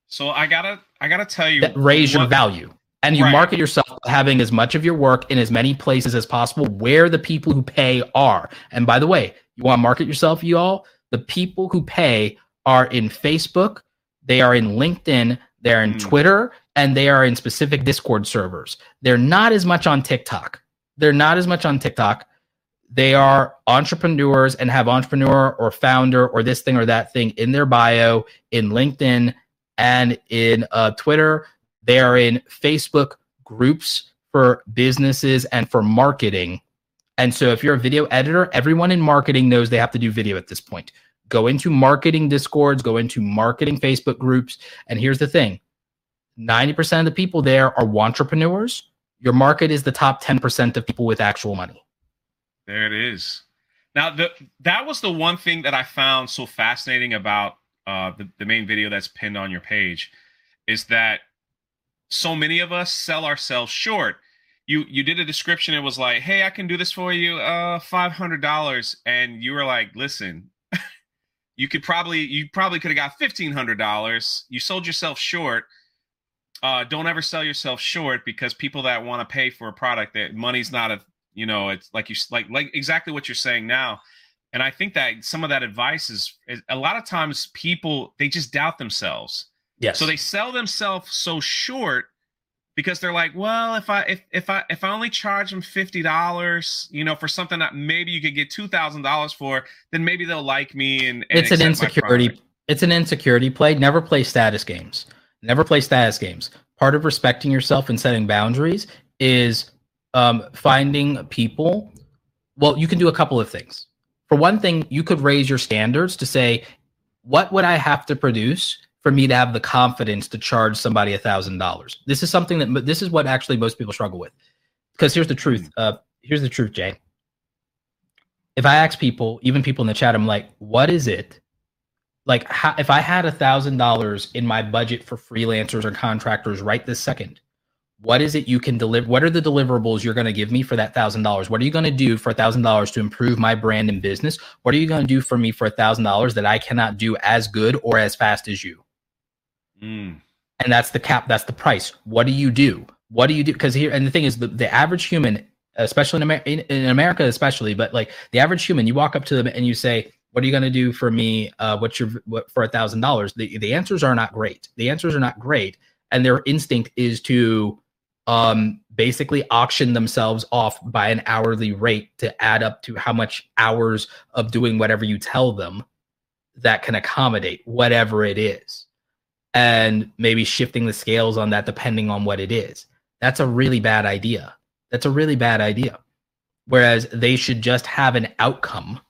[SPEAKER 2] so i gotta i gotta tell you
[SPEAKER 3] that raise what, your value and you right. market yourself having as much of your work in as many places as possible where the people who pay are and by the way you want to market yourself you all the people who pay are in Facebook, they are in LinkedIn, they're in mm. Twitter, and they are in specific Discord servers. They're not as much on TikTok. They're not as much on TikTok. They are entrepreneurs and have entrepreneur or founder or this thing or that thing in their bio in LinkedIn and in uh, Twitter. They are in Facebook groups for businesses and for marketing and so if you're a video editor, everyone in marketing knows they have to do video at this point. Go into marketing discords, go into marketing Facebook groups. And here's the thing 90% of the people there are entrepreneurs. Your market is the top 10% of people with actual money.
[SPEAKER 2] There it is. Now, the, that was the one thing that I found so fascinating about uh, the, the main video that's pinned on your page is that so many of us sell ourselves short. You you did a description it was like hey i can do this for you uh $500 and you were like listen you could probably you probably could have got $1500 you sold yourself short. Uh don't ever sell yourself short because people that want to pay for a product that money's not a you know it's like you like like exactly what you're saying now and i think that some of that advice is, is a lot of times people they just doubt themselves
[SPEAKER 3] yes
[SPEAKER 2] so they sell themselves so short because they're like, well, if I if if I if I only charge them fifty dollars, you know, for something that maybe you could get two thousand dollars for, then maybe they'll like me. And, and
[SPEAKER 3] it's an insecurity. It's an insecurity play. Never play status games. Never play status games. Part of respecting yourself and setting boundaries is um, finding people. Well, you can do a couple of things. For one thing, you could raise your standards to say, what would I have to produce for me to have the confidence to charge somebody a thousand dollars. This is something that this is what actually most people struggle with. Because here's the truth. Uh, here's the truth, Jay. If I ask people, even people in the chat, I'm like, what is it? Like, how, if I had a thousand dollars in my budget for freelancers or contractors right this second, what is it you can deliver what are the deliverables you're going to give me for that thousand dollars? What are you going to do for a thousand dollars to improve my brand and business? What are you going to do for me for a thousand dollars that i cannot do as good or as fast as you? Mm. and that's the cap that's the price. What do you do? What do you do? Because here and the thing is the, the average human especially in, Amer- in, in america especially but like the average human you walk up to them and you say what are you going to do for me uh, what's your what, for a thousand dollars? The the answers are not great. The answers are not great and their instinct is to um, basically auction themselves off by an hourly rate to add up to how much hours of doing whatever you tell them that can accommodate whatever it is. And maybe shifting the scales on that depending on what it is. That's a really bad idea. That's a really bad idea. Whereas they should just have an outcome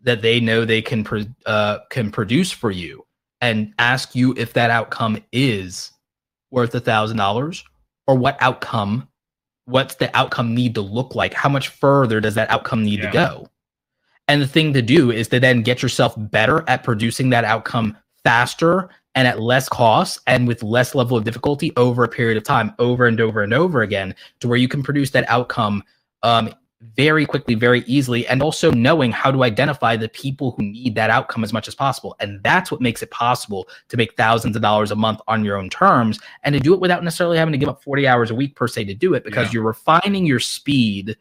[SPEAKER 3] that they know they can uh, can produce for you and ask you if that outcome is worth a thousand dollars or what outcome what's the outcome need to look like how much further does that outcome need yeah. to go and the thing to do is to then get yourself better at producing that outcome faster and at less cost and with less level of difficulty over a period of time over and over and over again to where you can produce that outcome um, very quickly, very easily, and also knowing how to identify the people who need that outcome as much as possible. And that's what makes it possible to make thousands of dollars a month on your own terms and to do it without necessarily having to give up 40 hours a week per se to do it because yeah. you're refining your speed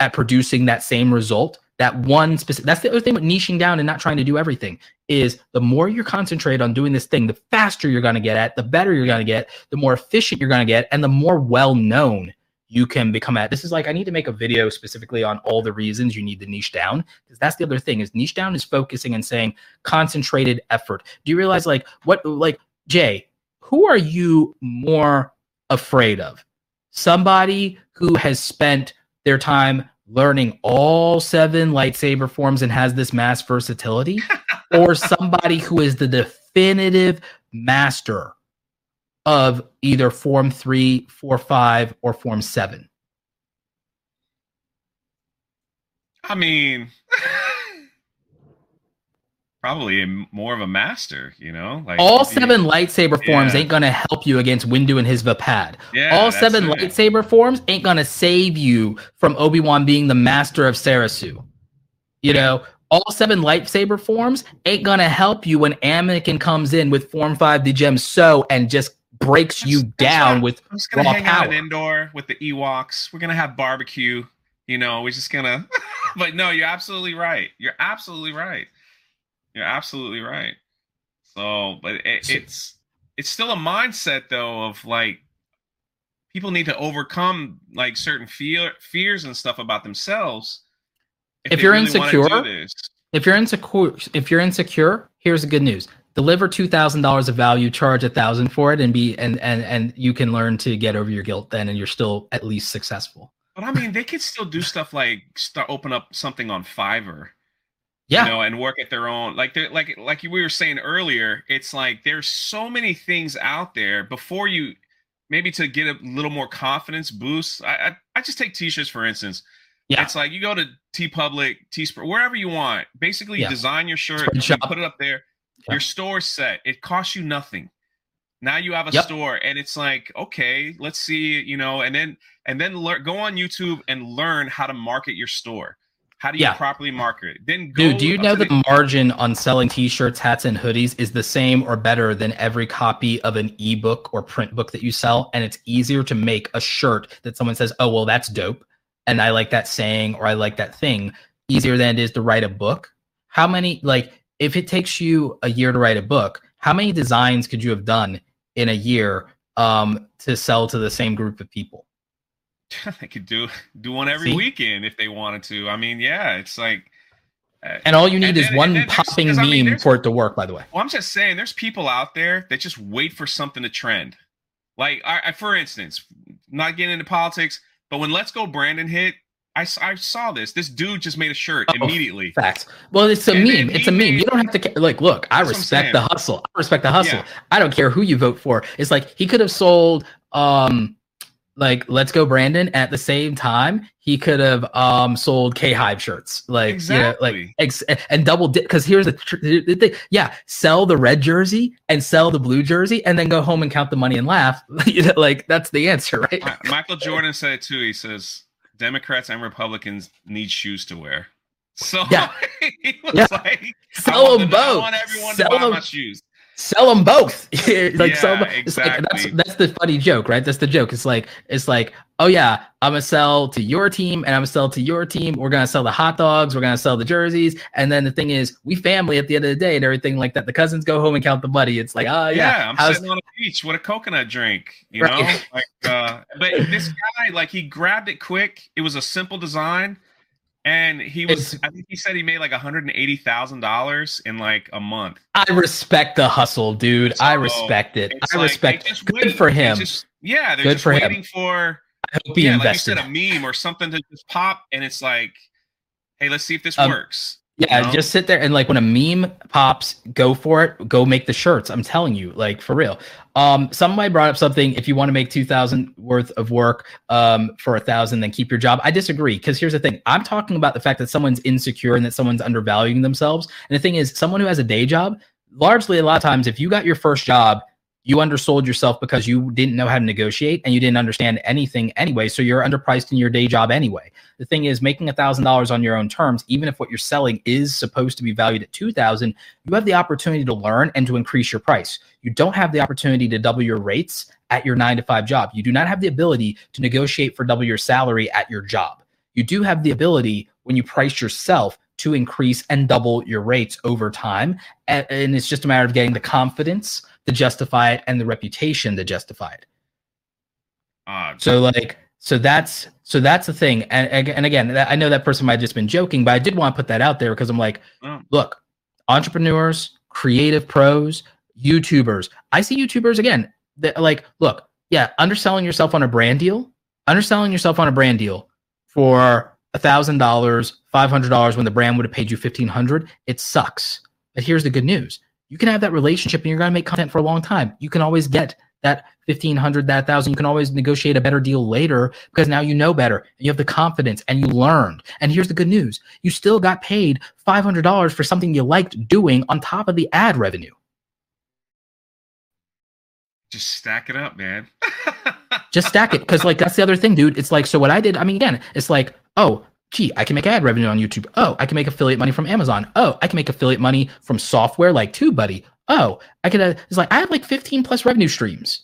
[SPEAKER 3] at producing that same result. That one specific that's the other thing with niching down and not trying to do everything is the more you concentrate on doing this thing, the faster you're going to get at, the better you're going to get, the more efficient you're going to get, and the more well known you can become at. This is like i need to make a video specifically on all the reasons you need to niche down because that's the other thing is niche down is focusing and saying concentrated effort. Do you realize like what like jay who are you more afraid of? Somebody who has spent their time learning all seven lightsaber forms and has this mass versatility or somebody who is the definitive master of either form three, four, five, or form seven?
[SPEAKER 2] I mean, probably more of a master, you know?
[SPEAKER 3] Like all seven lightsaber forms yeah. ain't gonna help you against Windu and his Vaapad. Yeah, all seven it. lightsaber forms ain't gonna save you from Obi-Wan being the master of Soresu. You know, all seven lightsaber forms ain't gonna help you when Anakin comes in with Form Five the Djem So and just breaks you down with
[SPEAKER 2] I'm just gonna hang power. out Endor with the Ewoks. We're gonna have barbecue. You know, we're just gonna. but no, you're absolutely right. You're absolutely right. You're absolutely right. So, but it, it's it's still a mindset though of like people need to overcome like certain fear fears and stuff about themselves.
[SPEAKER 3] If, if you're really insecure, if you're insecure, if you're insecure, here's the good news deliver two thousand dollars of value, charge a thousand for it, and be and and and you can learn to get over your guilt then, and you're still at least successful.
[SPEAKER 2] But I mean, they could still do stuff like start open up something on Fiverr,
[SPEAKER 3] yeah,
[SPEAKER 2] you know, and work at their own. Like they're like like we were saying earlier, it's like there's so many things out there before you maybe to get a little more confidence boost. I I, I just take t-shirts for instance. Yeah. It's like you go to TeePublic, Teespring, wherever you want. Basically, yeah. design your shirt, you put it up there yeah. Your store set. It costs you nothing. Now you have a yep. store, and it's like, okay, let's see, you know, and then and then go on YouTube and learn how to market your store. How do you yeah. properly market it? Then
[SPEAKER 3] Dude, do you know the, the margin on selling t-shirts, hats, and hoodies is the same or better than every copy of an ebook or print book that you sell? And it's easier to make a shirt that someone says, Oh, well, that's dope. And I like that saying or I like that thing easier than it is to write a book. How many like if it takes you a year to write a book, how many designs could you have done in a year um, to sell to the same group of people?
[SPEAKER 2] they could do do one every See? weekend if they wanted to. I mean, yeah, it's like.
[SPEAKER 3] Uh, and all you need is then, one popping meme I mean, for it to work. By the way,
[SPEAKER 2] well, I'm just saying, there's people out there that just wait for something to trend. Like, I, I for instance, not getting into politics, but when Let's Go Brandon hit, I, I saw this. This dude just made a shirt
[SPEAKER 3] Oh,
[SPEAKER 2] immediately.
[SPEAKER 3] Facts. Well, it's a
[SPEAKER 2] And
[SPEAKER 3] meme. It's a meme.
[SPEAKER 2] made-
[SPEAKER 3] You don't have to ca- like. Look, I
[SPEAKER 2] That's what I'm
[SPEAKER 3] respect the hustle. I respect the hustle.
[SPEAKER 2] Yeah.
[SPEAKER 3] I don't care who you vote for. It's like he could have sold, um, like Let's Go Brandon. At the same time, he could have um sold K Hive shirts. Like you know, like ex- and double dip. Because here's the, tr- the thing. Yeah, sell the red jersey and sell the blue jersey, and then go home and count the money and laugh. you know, like that's the answer, right?
[SPEAKER 2] Michael Jordan said it too. He says Democrats and Republicans need shoes to wear. So
[SPEAKER 3] Yeah.
[SPEAKER 2] he was
[SPEAKER 3] Yeah.
[SPEAKER 2] like,
[SPEAKER 3] Sell them
[SPEAKER 2] the- I
[SPEAKER 3] both.
[SPEAKER 2] want everyone
[SPEAKER 3] Sell
[SPEAKER 2] to buy
[SPEAKER 3] them-
[SPEAKER 2] my shoes.
[SPEAKER 3] Sell them both. like sell
[SPEAKER 2] Yeah,
[SPEAKER 3] them. It's like, that's that's the funny joke, right? That's the joke. It's like it's like, oh yeah, I'm gonna sell to your team and I'm gonna sell to your team. We're gonna sell the hot dogs. We're gonna sell the jerseys. And then the thing is, we family at the end of the day and everything like that. The cousins go home and count the money. It's like, oh
[SPEAKER 2] Yeah,
[SPEAKER 3] yeah,
[SPEAKER 2] I'm
[SPEAKER 3] how's-
[SPEAKER 2] sitting on a beach with a coconut drink, you
[SPEAKER 3] Right.
[SPEAKER 2] know. Like, uh, but this guy, like, he grabbed it quick. It was a simple design, and he was.
[SPEAKER 3] It's-
[SPEAKER 2] I think he said he made like 180 thousand dollars in like a month.
[SPEAKER 3] I respect the hustle, dude. I respect it. I
[SPEAKER 2] like,
[SPEAKER 3] respect.
[SPEAKER 2] just
[SPEAKER 3] Good for him.
[SPEAKER 2] just- yeah, they're
[SPEAKER 3] Good
[SPEAKER 2] just
[SPEAKER 3] for him.
[SPEAKER 2] waiting for
[SPEAKER 3] I hope he
[SPEAKER 2] yeah,
[SPEAKER 3] invested.
[SPEAKER 2] like you said, a meme or something to just pop, and it's like, hey, let's see if this
[SPEAKER 3] Um,
[SPEAKER 2] works.
[SPEAKER 3] Yeah,
[SPEAKER 2] you know?
[SPEAKER 3] just sit there and like when a meme pops, go for it. Go make the shirts. I'm telling you, like for real. Um, somebody brought up something. If you want to make two thousand worth of work, um, for a thousand, then keep your job. I disagree because here's the thing. I'm talking about the fact that someone's insecure and that someone's undervaluing themselves. And the thing is, someone who has a day job, largely a lot of times, if you got your first job, you undersold yourself because you didn't know how to negotiate and you didn't understand anything anyway. So you're underpriced in your day job anyway. The thing is, making a thousand dollars on your own terms, even if what you're selling is supposed to be valued at two thousand, you have the opportunity to learn and to increase your price. You don't have the opportunity to double your rates at your nine to five job. You do not have the ability to negotiate for double your salary at your job. You do have the ability when you price yourself to increase and double your rates over time. And, it's just a matter of getting the confidence to justify it and the reputation to justify it.
[SPEAKER 2] Uh,
[SPEAKER 3] So like so that's so that's the thing. And and again, I know that person might have just been joking, but I did want to put that out there because I'm like,
[SPEAKER 2] Oh.
[SPEAKER 3] look, entrepreneurs, creative pros, YouTubers. I see YouTubers again. That like, look, yeah, underselling yourself on a brand deal, underselling yourself on a brand deal for a thousand dollars, five hundred dollars when the brand would have paid you fifteen hundred. It sucks. But here's the good news: you can have that relationship, and you're gonna make content for a long time. You can always get that 1500 that 1000 you can always negotiate a better deal later because now you know better and you have the confidence and you learned. And here's the good news. You still got paid $500 for something you liked doing on top of the ad revenue.
[SPEAKER 2] Just stack it up, man.
[SPEAKER 3] just stack it because like that's the other thing dude. It's like so what i did i mean again it's like oh gee i can make ad revenue on youtube. Oh i can make affiliate money from amazon. Oh i can make affiliate money from software like tubebuddy. Oh i could uh, it's like i have like 15 plus revenue streams.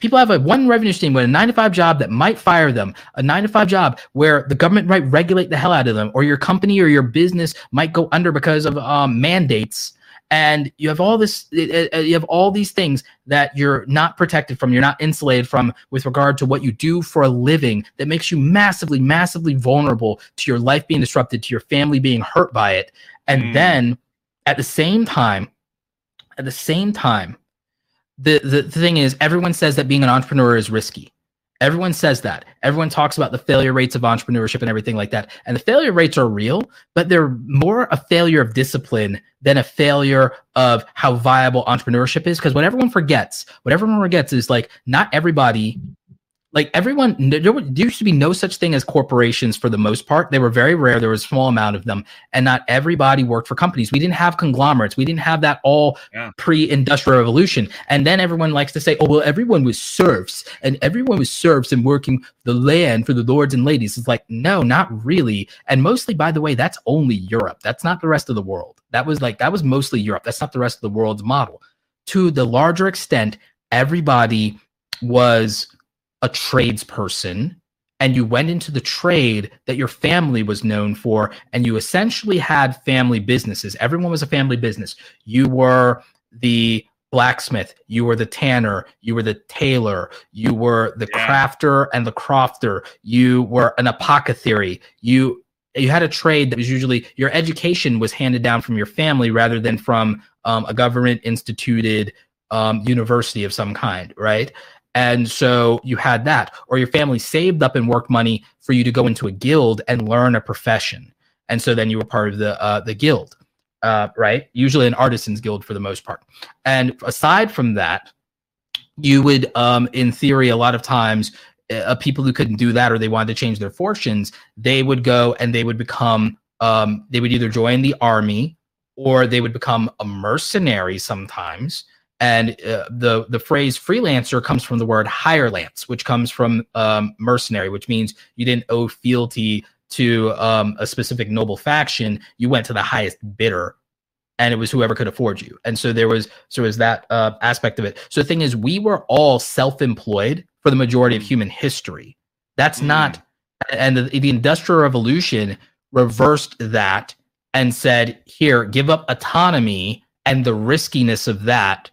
[SPEAKER 3] People have a one revenue stream with a nine to five job that might fire them a nine to five job where the government might regulate the hell out of them or your company or your business might go under because of um, mandates and you have all this you have all these things that you're not protected from you're not insulated from with regard to what you do for a living that makes you massively massively vulnerable to your life being disrupted to your family being hurt by it and
[SPEAKER 2] Mm.
[SPEAKER 3] then at the same time at the same time the, the the thing is everyone says that being an entrepreneur is risky everyone says that. Everyone talks about the failure rates of entrepreneurship and everything like that. And the failure rates are real but they're more a failure of discipline than a failure of how viable entrepreneurship is. Because what everyone forgets what everyone forgets is like not everybody like everyone there, were- there used to be no such thing as corporations for the most part. They were very rare. There was a small amount of them. And not everybody worked for companies. We didn't have conglomerates. We didn't have that all
[SPEAKER 2] Yeah.
[SPEAKER 3] pre-industrial revolution. And then everyone likes to say oh well everyone was serfs. And everyone was serfs and working the land for the lords and ladies. It's like no not really. And mostly by the way that's only europe. That's not the rest of the world. That was like that was mostly europe. That's not the rest of the world's model. To the larger extent everybody was a tradesperson and you went into the trade that your family was known for and you essentially had family businesses. Everyone was a family business. You were the blacksmith you were the tanner you were the tailor you were the
[SPEAKER 2] Yeah.
[SPEAKER 3] crafter and the crofter you were an apothecary. You you had a trade that was usually your education was handed down from your family rather than from um, a government instituted um, university of some kind right And so you had that, or your family saved up and worked money for you to go into a guild and learn a profession. And so then you were part of the uh, the guild, uh, right? Usually an artisans guild for the most part. And aside from that, you would, um, in theory, a lot of times, uh, people who couldn't do that or they wanted to change their fortunes, they would go and they would become, um, they would either join the army or they would become a mercenary sometimes. And uh, the the phrase freelancer comes from the word hirelance, which comes from um, mercenary, which means you didn't owe fealty to um, a specific noble faction. You went to the highest bidder and it was whoever could afford you. And so there was so was that uh, aspect of it. So the thing is, we were all self-employed for the majority of mm. human history. That's mm. not, and the, the Industrial Revolution reversed that and said, here, give up autonomy and the riskiness of that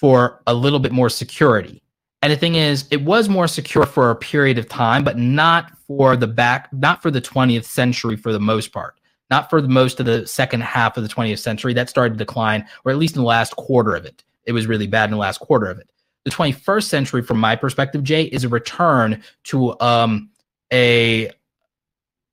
[SPEAKER 3] for a little bit more security. And the thing is, it was more secure for a period of time, but not for the back, not for the 20th century for the most part not for the most of the second half of the 20th century. That started to decline, or at least in the last quarter of it. It was really bad in the last quarter of it. The 21st century, from my perspective, Jay, is a return to um, a,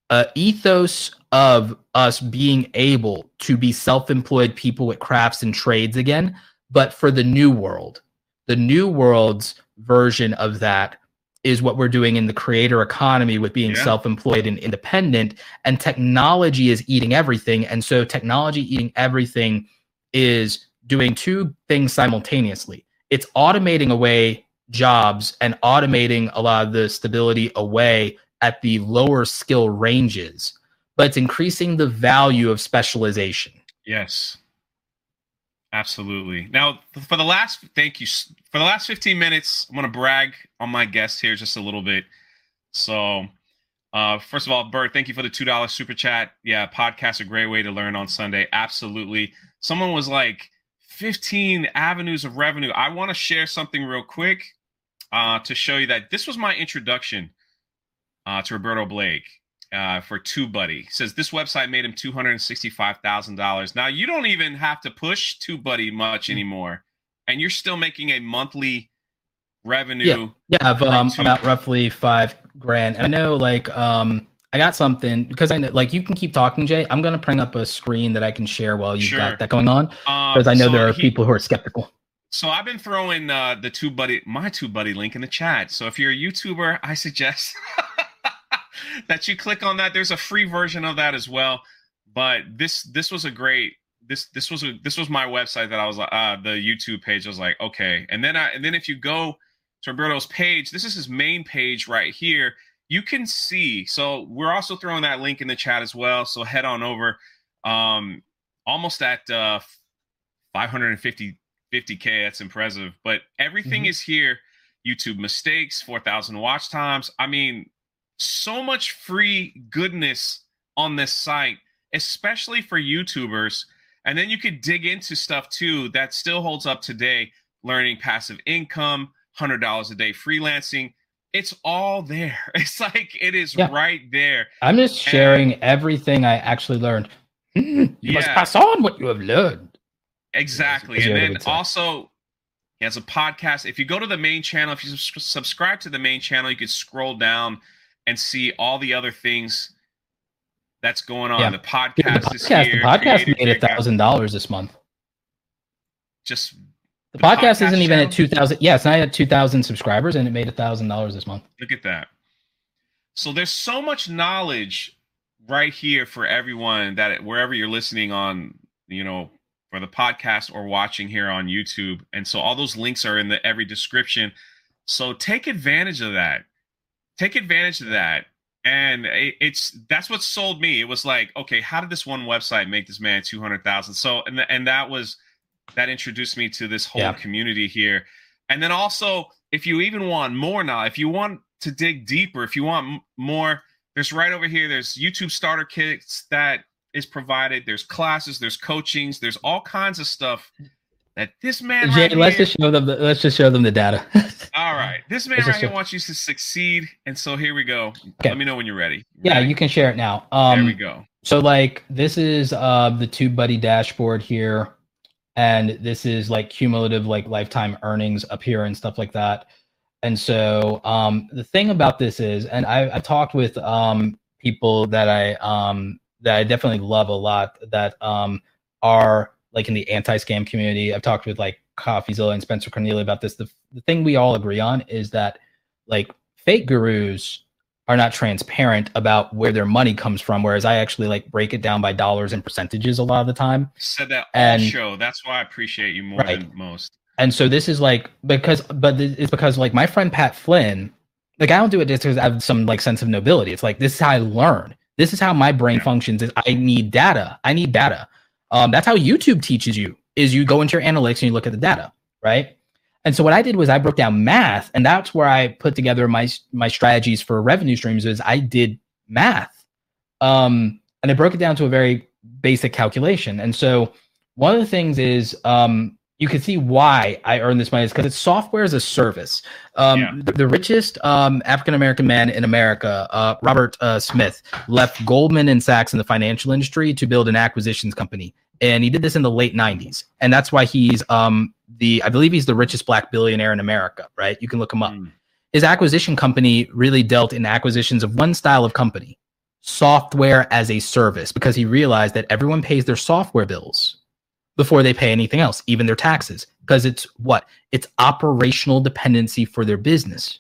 [SPEAKER 3] a ethos of us being able to be self-employed people with crafts and trades again, but for the new world. The new world's version of that is what we're doing in the creator economy with being yeah. self-employed and independent and technology is eating everything and so technology eating everything is doing two things simultaneously it's automating away jobs and automating a lot of the stability away at the lower skill ranges but it's increasing the value of specialization
[SPEAKER 2] yes Absolutely. Now, for the last, thank you. For the last 15 minutes, I'm going to brag on my guest here just a little bit. So, uh, first of all, Bert, thank you for the $2 super chat. Yeah, podcast a great way to learn on Sunday. Absolutely. Someone was like, 15 avenues of revenue. I want to share something real quick uh, to show you that this was my introduction uh, to Roberto Blake uh, for TubeBuddy. Says this website made him two hundred and sixty-five thousand dollars. Now you don't even have to push TubeBuddy much hmm. anymore, and you're still making a monthly revenue.
[SPEAKER 3] Yeah, yeah, of um, about roughly five grand. And I know, like, um, I got something because I know, like, you can keep talking, Jay. I'm gonna bring up a screen that I can share while you've sure. got that going on because uh, I know so there are he, people who are skeptical.
[SPEAKER 2] So I've been throwing uh, the TubeBuddy, my TubeBuddy link in the chat. So if you're a YouTuber, I suggest that you click on that. There's a free version of that as well. But this this was a great this this was a this was my website that I was like uh the YouTube page. I was like, okay. And then I and then if you go to Roberto's page, this is his main page right here. You can see. So we're also throwing that link in the chat as well. So head on over. Um almost at uh 550 50k. That's impressive. But everything mm-hmm. is here. YouTube mistakes, 4,000 watch times. I mean, so much free goodness on this site, especially for YouTubers. And then you could dig into stuff too that still holds up today, learning passive income, $100 a day freelancing. It's all there. It's like it is yeah. right there.
[SPEAKER 3] I'm just sharing and, everything I actually learned. you yeah. must pass on what you have learned.
[SPEAKER 2] Exactly. and then also, he has a podcast. If you go to the main channel, if you subscribe to the main channel, you could scroll down and see all the other things that's going on. Yeah. The podcast, the podcast is here.
[SPEAKER 3] The podcast made a thousand dollars this month.
[SPEAKER 2] Just
[SPEAKER 3] the, the podcast, podcast, isn't even at two thousand. Yeah, it's not at two thousand subscribers, and it made a thousand dollars this month.
[SPEAKER 2] Look at that. So there's so much knowledge right here for everyone that wherever you're listening on, you know, for the podcast or watching here on YouTube, and so all those links are in the every description. So take advantage of that take advantage of that. And it's that's what sold me. It was like okay how did this one website make this man 200000 so and, and that was that introduced me to this whole yeah. community here. And then also if you even want more now if you want to dig deeper if you want more there's right over here there's youtube starter kits that is provided there's classes there's coachings there's all kinds of stuff that this man
[SPEAKER 3] Jay,
[SPEAKER 2] right
[SPEAKER 3] let's
[SPEAKER 2] here,
[SPEAKER 3] just show them the, let's just show them the data.
[SPEAKER 2] All right this man right here wants you to succeed and so here we go. Okay. let me know when you're ready.
[SPEAKER 3] Yeah you can share it now. Um
[SPEAKER 2] there we go.
[SPEAKER 3] so like this is uh the TubeBuddy dashboard here and this is like cumulative like lifetime earnings up here and stuff like that. And so um, the thing about this is, and I, I talked with um, people that I um, that I definitely love a lot that um, are like in the anti-scam community. I've talked with like CoffeeZilla and Spencer Cornelia about this. The, the thing we all agree on is that like fake gurus are not transparent about where their money comes from, whereas I actually like break it down by dollars and percentages a lot of the time.
[SPEAKER 2] Said that and, show. That's why I appreciate you more right. than most.
[SPEAKER 3] And so this is like because, but it's because like my friend Pat Flynn, like I don't do it just because I have some like sense of nobility. It's like this is how I learn. This is how my brain yeah. functions. Is I need data. I need data. Um, that's how YouTube teaches you. Is you go into your analytics and you look at the data, right? And so what I did was I broke down math, and that's where I put together my my strategies for revenue streams. Is I did math, um, and I broke it down to a very basic calculation. And so one of the things is um, you can see why I earn this money is because it's software as a service. Um, yeah. the, the, richest um, African American man in America, uh, Robert uh, Smith, left Goldman and Sachs in the financial industry to build an acquisitions company, and he did this in the late '90s, and that's why he's um, the I believe he's the richest black billionaire in America, right? You can look him up. Mm. His acquisition company really dealt in acquisitions of one style of company, software as a service, because he realized that everyone pays their software bills before they pay anything else, even their taxes, because it's what? It's operational dependency for their business.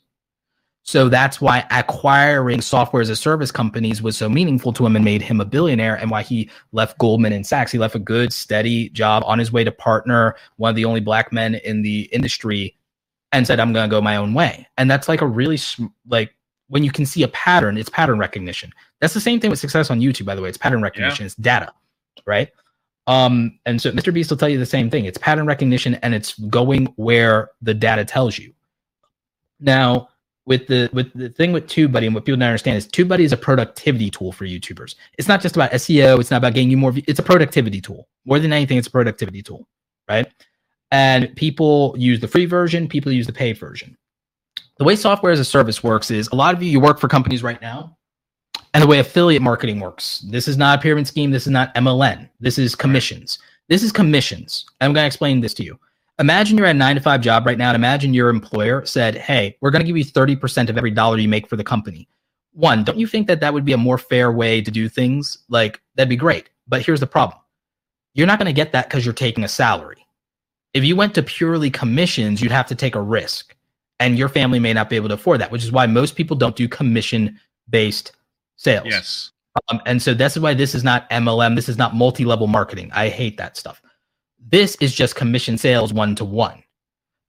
[SPEAKER 3] So that's why acquiring software as a service companies was so meaningful to him and made him a billionaire and why he left Goldman and Sachs. He left a good, steady job on his way to partner, one of the only black men in the industry, and said, I'm going to go my own way. And that's like a really, like, when you can see a pattern, it's pattern recognition. That's the same thing with success on YouTube, by the way. It's pattern recognition, yeah. it's data, right? Um, and so Mr. Beast will tell you the same thing. It's pattern recognition and it's going where the data tells you. Now, with the with the thing with TubeBuddy and what people don't understand is TubeBuddy is a productivity tool for YouTubers. It's not just about SEO. It's not about getting you more. It's a productivity tool. More than anything, it's a productivity tool, right? And people use the free version. People use the paid version. The way software as a service works is a lot of you you work for companies right now, and the way affiliate marketing works. This is not a pyramid scheme. This is not MLM. This is commissions. This is commissions. I'm going to explain this to you imagine you're at a nine to five job right now and imagine your employer said hey we're going to give you 30% of every dollar you make for the company. One don't you think that that would be a more fair way to do things? Like that'd be great but here's the problem. You're not going to get that because you're taking a salary. If you went to purely commissions you'd have to take a risk and your family may not be able to afford that which is why most people don't do commission based sales.
[SPEAKER 2] Yes.
[SPEAKER 3] Um, and so that's why this is not mlm this is not multi-level marketing. I hate that stuff this is just commission sales one to one.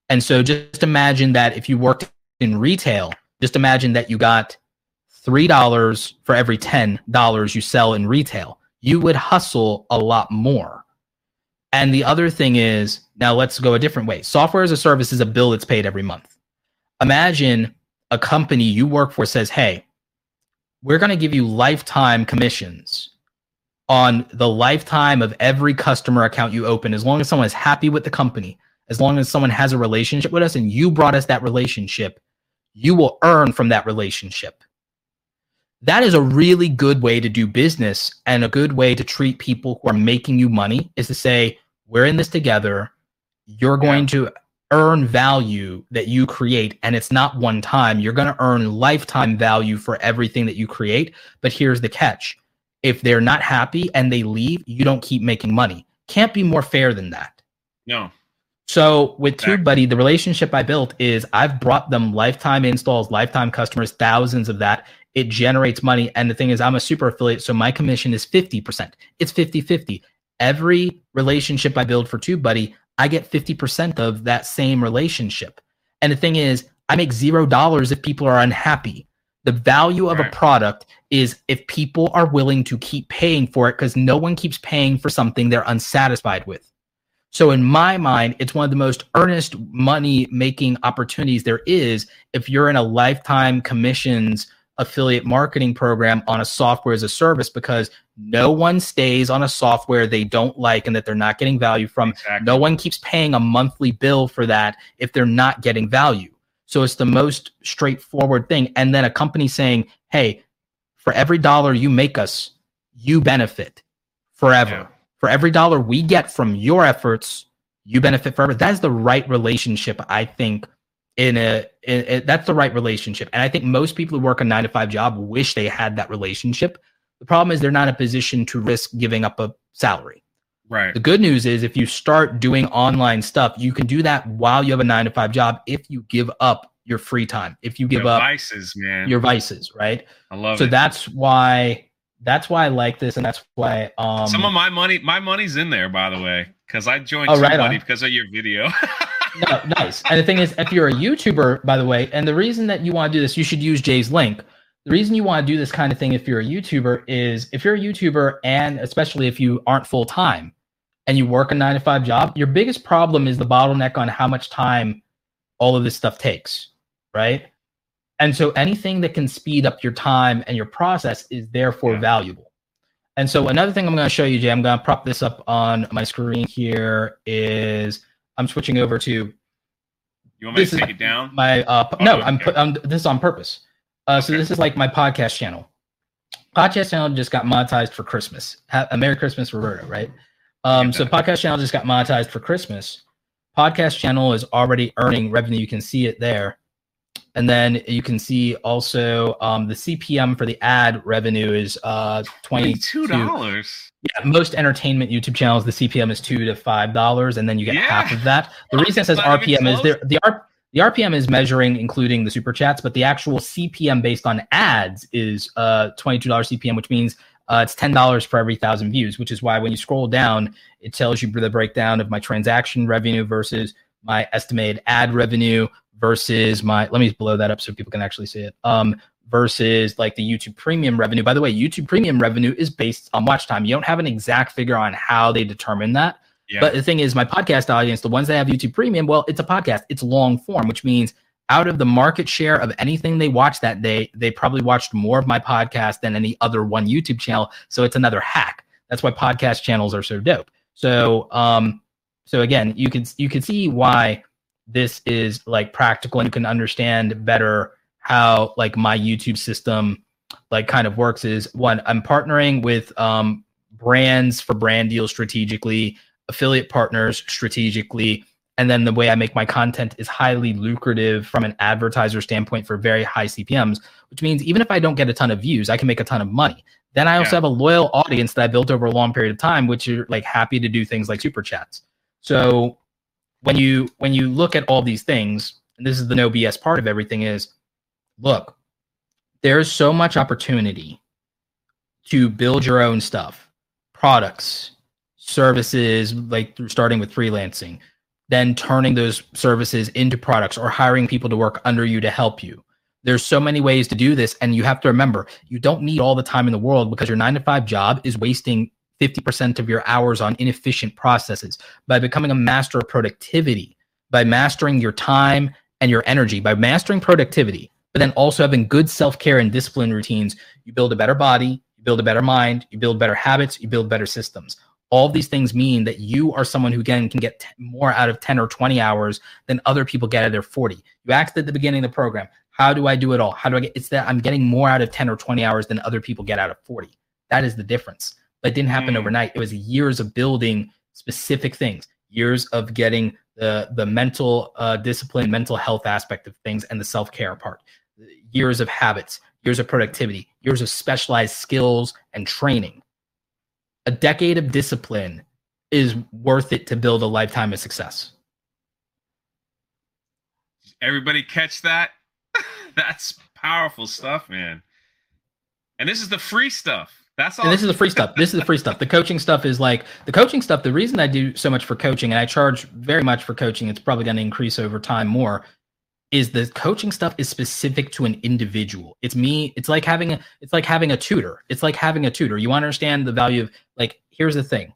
[SPEAKER 3] And so just imagine that if you worked in retail, just imagine that you got $3 for every $10 you sell in retail. You would hustle a lot more. And the other thing is, now let's go a different way. Software as a service is a bill that's paid every month. Imagine a company you work for says, hey, we're going to give you lifetime commissions on the lifetime of every customer account you open, as long as someone is happy with the company, as long as someone has a relationship with us and you brought us that relationship, you will earn from that relationship. That is a really good way to do business and a good way to treat people who are making you money is to say, we're in this together. You're going to earn value that you create. And it's not one time. You're going to earn lifetime value for everything that you create. But here's the catch if they're not happy and they leave, you don't keep making money. Can't be more fair than that.
[SPEAKER 2] No.
[SPEAKER 3] So with exactly. TubeBuddy, the relationship I built is I've brought them lifetime installs, lifetime customers, thousands of that. It generates money. And the thing is, I'm a super affiliate. So my commission is 50%. It's 50 50. Every relationship I build for TubeBuddy, I get 50% of that same relationship. And the thing is, I make zero dollars if people are unhappy. The value of right. a product is if people are willing to keep paying for it because no one keeps paying for something they're unsatisfied with. So, in my mind, it's one of the most earnest money making opportunities there is if you're in a lifetime commissions affiliate marketing program on a software as a service because no one stays on a software they don't like and that they're not getting value from. Exactly. No one keeps paying a monthly bill for that if they're not getting value. So it's the most straightforward thing. And then a company saying, hey, for every dollar you make us, you benefit forever. Yeah. For every dollar we get from your efforts, you benefit forever. That is the right relationship, I think, in a, in a that's the right relationship. And I think most people who work a nine to five job wish they had that relationship. The problem is they're not in a position to risk giving up a salary.
[SPEAKER 2] Right.
[SPEAKER 3] The good news is if you start doing online stuff, you can do that while you have a nine to five job if you give up your free time. If you give
[SPEAKER 2] Your
[SPEAKER 3] up
[SPEAKER 2] vices, man.
[SPEAKER 3] your vices, right?
[SPEAKER 2] I love
[SPEAKER 3] so
[SPEAKER 2] it.
[SPEAKER 3] that's why that's why I like this, and that's why um
[SPEAKER 2] Some of my money, my money's in there, by the way, because I joined
[SPEAKER 3] Oh, right
[SPEAKER 2] somebody
[SPEAKER 3] on.
[SPEAKER 2] because of your video.
[SPEAKER 3] no, nice. And the thing is, if you're a YouTuber, by the way, and the reason that you want to do this, you should use Jay's link. The reason you want to do this kind of thing if you're a YouTuber is if you're a YouTuber, and especially if you aren't full time and you work a nine to five job, your biggest problem is the bottleneck on how much time all of this stuff takes, right? And so anything that can speed up your time and your process is therefore
[SPEAKER 2] Yeah.
[SPEAKER 3] valuable. And so another thing I'm going to show you, Jay, I'm going to prop this up on my screen here is I'm switching over to
[SPEAKER 2] you want me to take it down?
[SPEAKER 3] my uh
[SPEAKER 2] Oh,
[SPEAKER 3] no
[SPEAKER 2] okay.
[SPEAKER 3] i'm put um, this is on purpose uh so
[SPEAKER 2] Okay.
[SPEAKER 3] this is like my podcast channel podcast channel just got monetized for christmas ha- a merry christmas roberta right um so podcast channel just got monetized for christmas podcast channel is already earning revenue you can see it there and then you can see also um the cpm for the ad revenue is uh twenty
[SPEAKER 2] two dollars.
[SPEAKER 3] yeah, most entertainment YouTube channels, the CPM is two to five dollars, and then you get
[SPEAKER 2] Yeah.
[SPEAKER 3] half of that. The reason it says RPM is there. The R, the RPM is measuring including the super chats, but the actual CPM based on ads is uh twenty two dollars CPM, which means uh, it's ten dollars for every thousand views. Which is why when you scroll down, it tells you the breakdown of my transaction revenue versus my estimated ad revenue versus my. Let me blow that up so people can actually see it. Um, versus like the YouTube premium revenue. By the way, YouTube premium revenue is based on watch time. You don't have an exact figure on how they determine that.
[SPEAKER 2] Yeah.
[SPEAKER 3] But the thing is, my podcast audience, the ones that have YouTube premium, well, it's a podcast, it's long form, which means out of the market share of anything they watched that day, they probably watched more of my podcast than any other one YouTube channel. So it's another hack. That's why podcast channels are so dope. So, um, so again, you can you can see why this is like practical, and you can understand better how like my YouTube system like kind of works. Is one, I'm partnering with um brands for brand deals strategically, affiliate partners strategically, and then the way I make my content is highly lucrative from an advertiser standpoint for very high CPMs, which means even if I don't get a ton of views, I can make a ton of money. Then I also
[SPEAKER 2] Yeah.
[SPEAKER 3] have a loyal audience that I built over a long period of time, which are like happy to do things like super chats. So when you when you look at all these things, and this is the no BS part of everything is look, there's so much opportunity to build your own stuff, products, services, like starting with freelancing, then turning those services into products or hiring people to work under you to help you. There's so many ways to do this. And you have to remember, you don't need all the time in the world because your nine to five job is wasting 50% of your hours on inefficient processes. By becoming a master of productivity, by mastering your time and your energy, by mastering productivity, but then also having good self care and discipline routines, you build a better body, you build a better mind, you build better habits, you build better systems. All of these things mean that you are someone who again can get t- more out of 10 or 20 hours than other people get out of their 40. You asked at the beginning of the program, how do I do it all? How do I get it's that I'm getting more out of 10 or 20 hours than other people get out of 40. That is the difference. But it didn't happen
[SPEAKER 2] Mm.
[SPEAKER 3] overnight. It was years of building specific things, years of getting the the mental uh, discipline, mental health aspect of things, and the self care part. Years of habits, years of productivity, years of specialized skills and training. A decade of discipline is worth it to build a lifetime of success.
[SPEAKER 2] Everybody catch that? That's powerful stuff, man. And this is the free stuff. That's all.
[SPEAKER 3] And this is the free stuff. This is the free stuff. The coaching stuff is like the coaching stuff. The reason I do so much for coaching and I charge very much for coaching, it's probably going to increase over time more, is the coaching stuff is specific to an individual. It's me. It's like having a. It's like having a tutor. It's like having a tutor. You want to understand the value of like. Here's the thing.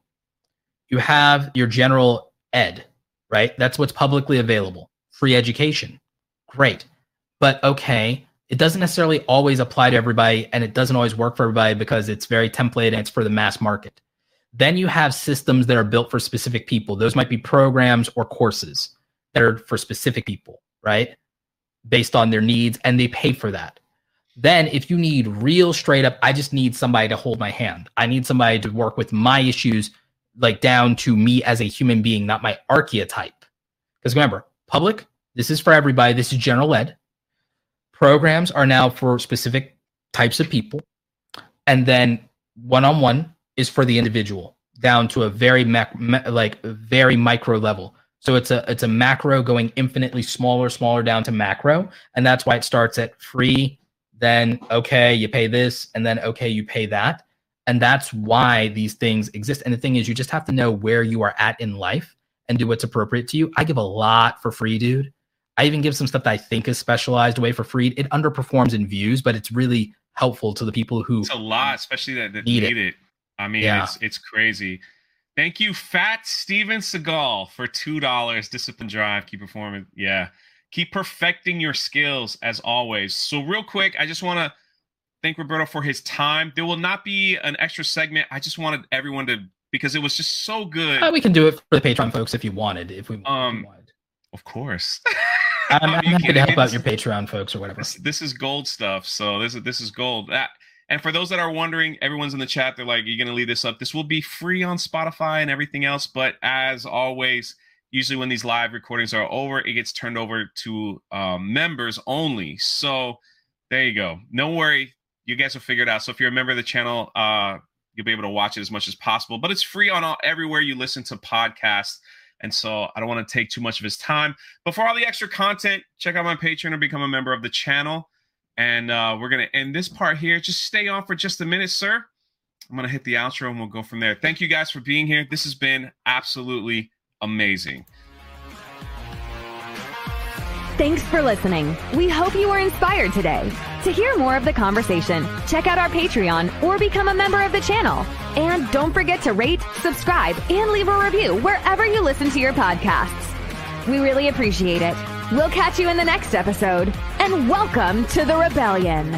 [SPEAKER 3] You have your general ed, right? That's what's publicly available. Free education, great. But okay, it doesn't necessarily always apply to everybody and it doesn't always work for everybody because it's very template and it's for the mass market. Then you have systems that are built for specific people. Those might be programs or courses that are for specific people, right? Based on their needs and they pay for that. Then if you need real straight up, I just need somebody to hold my hand. I need somebody to work with my issues like down to me as a human being, not my archetype. Because remember, public This is for everybody. This is general ed. Programs are now for specific types of people. And then one on one is for the individual down to a very mac, like very micro level. So it's a it's a macro going infinitely smaller, smaller down to macro, and that's why it starts at free, then okay, you pay this, and then okay, you pay that, and that's why these things exist. And the thing is, you just have to know where you are at in life and do what's appropriate to you. I give a lot for free, dude. I even give some stuff that I think is specialized away for free. It underperforms in views, but it's really helpful to the people who
[SPEAKER 2] it's a lot, especially that, that need, need it. it. I mean, yeah. it's it's crazy. Thank you, Fat Steven Seagal, for two dollars. Discipline Drive, keep performing. Yeah, keep perfecting your skills as always. So, real quick, I just want to thank Roberto for his time. There will not be an extra segment. I just wanted everyone to because it was just so good.
[SPEAKER 3] Uh, we can do it for the Patreon folks if you wanted. If we,
[SPEAKER 2] um,
[SPEAKER 3] if wanted.
[SPEAKER 2] of course.
[SPEAKER 3] I'm, I'm happy to help out your Patreon folks or whatever.
[SPEAKER 2] This, this, is gold stuff. So this is this is gold. That and for those that are wondering, everyone's in the chat. They're like, "You're gonna leave this up? This will be free on Spotify and everything else." But as always, usually when these live recordings are over, it gets turned over to um, members only. So there you go. No worry, you guys will figure it out. So if you're a member of the channel, uh, you'll be able to watch it as much as possible. But it's free on all, everywhere you listen to podcasts. And so I don't want to take too much of his time. But for all the extra content, check out my Patreon or become a member of the channel. And uh, we're going to end this part here. Just stay on for just a minute, sir. I'm going to hit the outro and we'll go from there. Thank you guys for being here. This has been absolutely amazing.
[SPEAKER 1] Thanks for listening. We hope you were inspired today. To hear more of the conversation, check out our Patreon or become a member of the channel. And don't forget to rate, subscribe, and leave a review wherever you listen to your podcasts. We really appreciate it. We'll catch you in the next episode, and welcome to the Rebellion.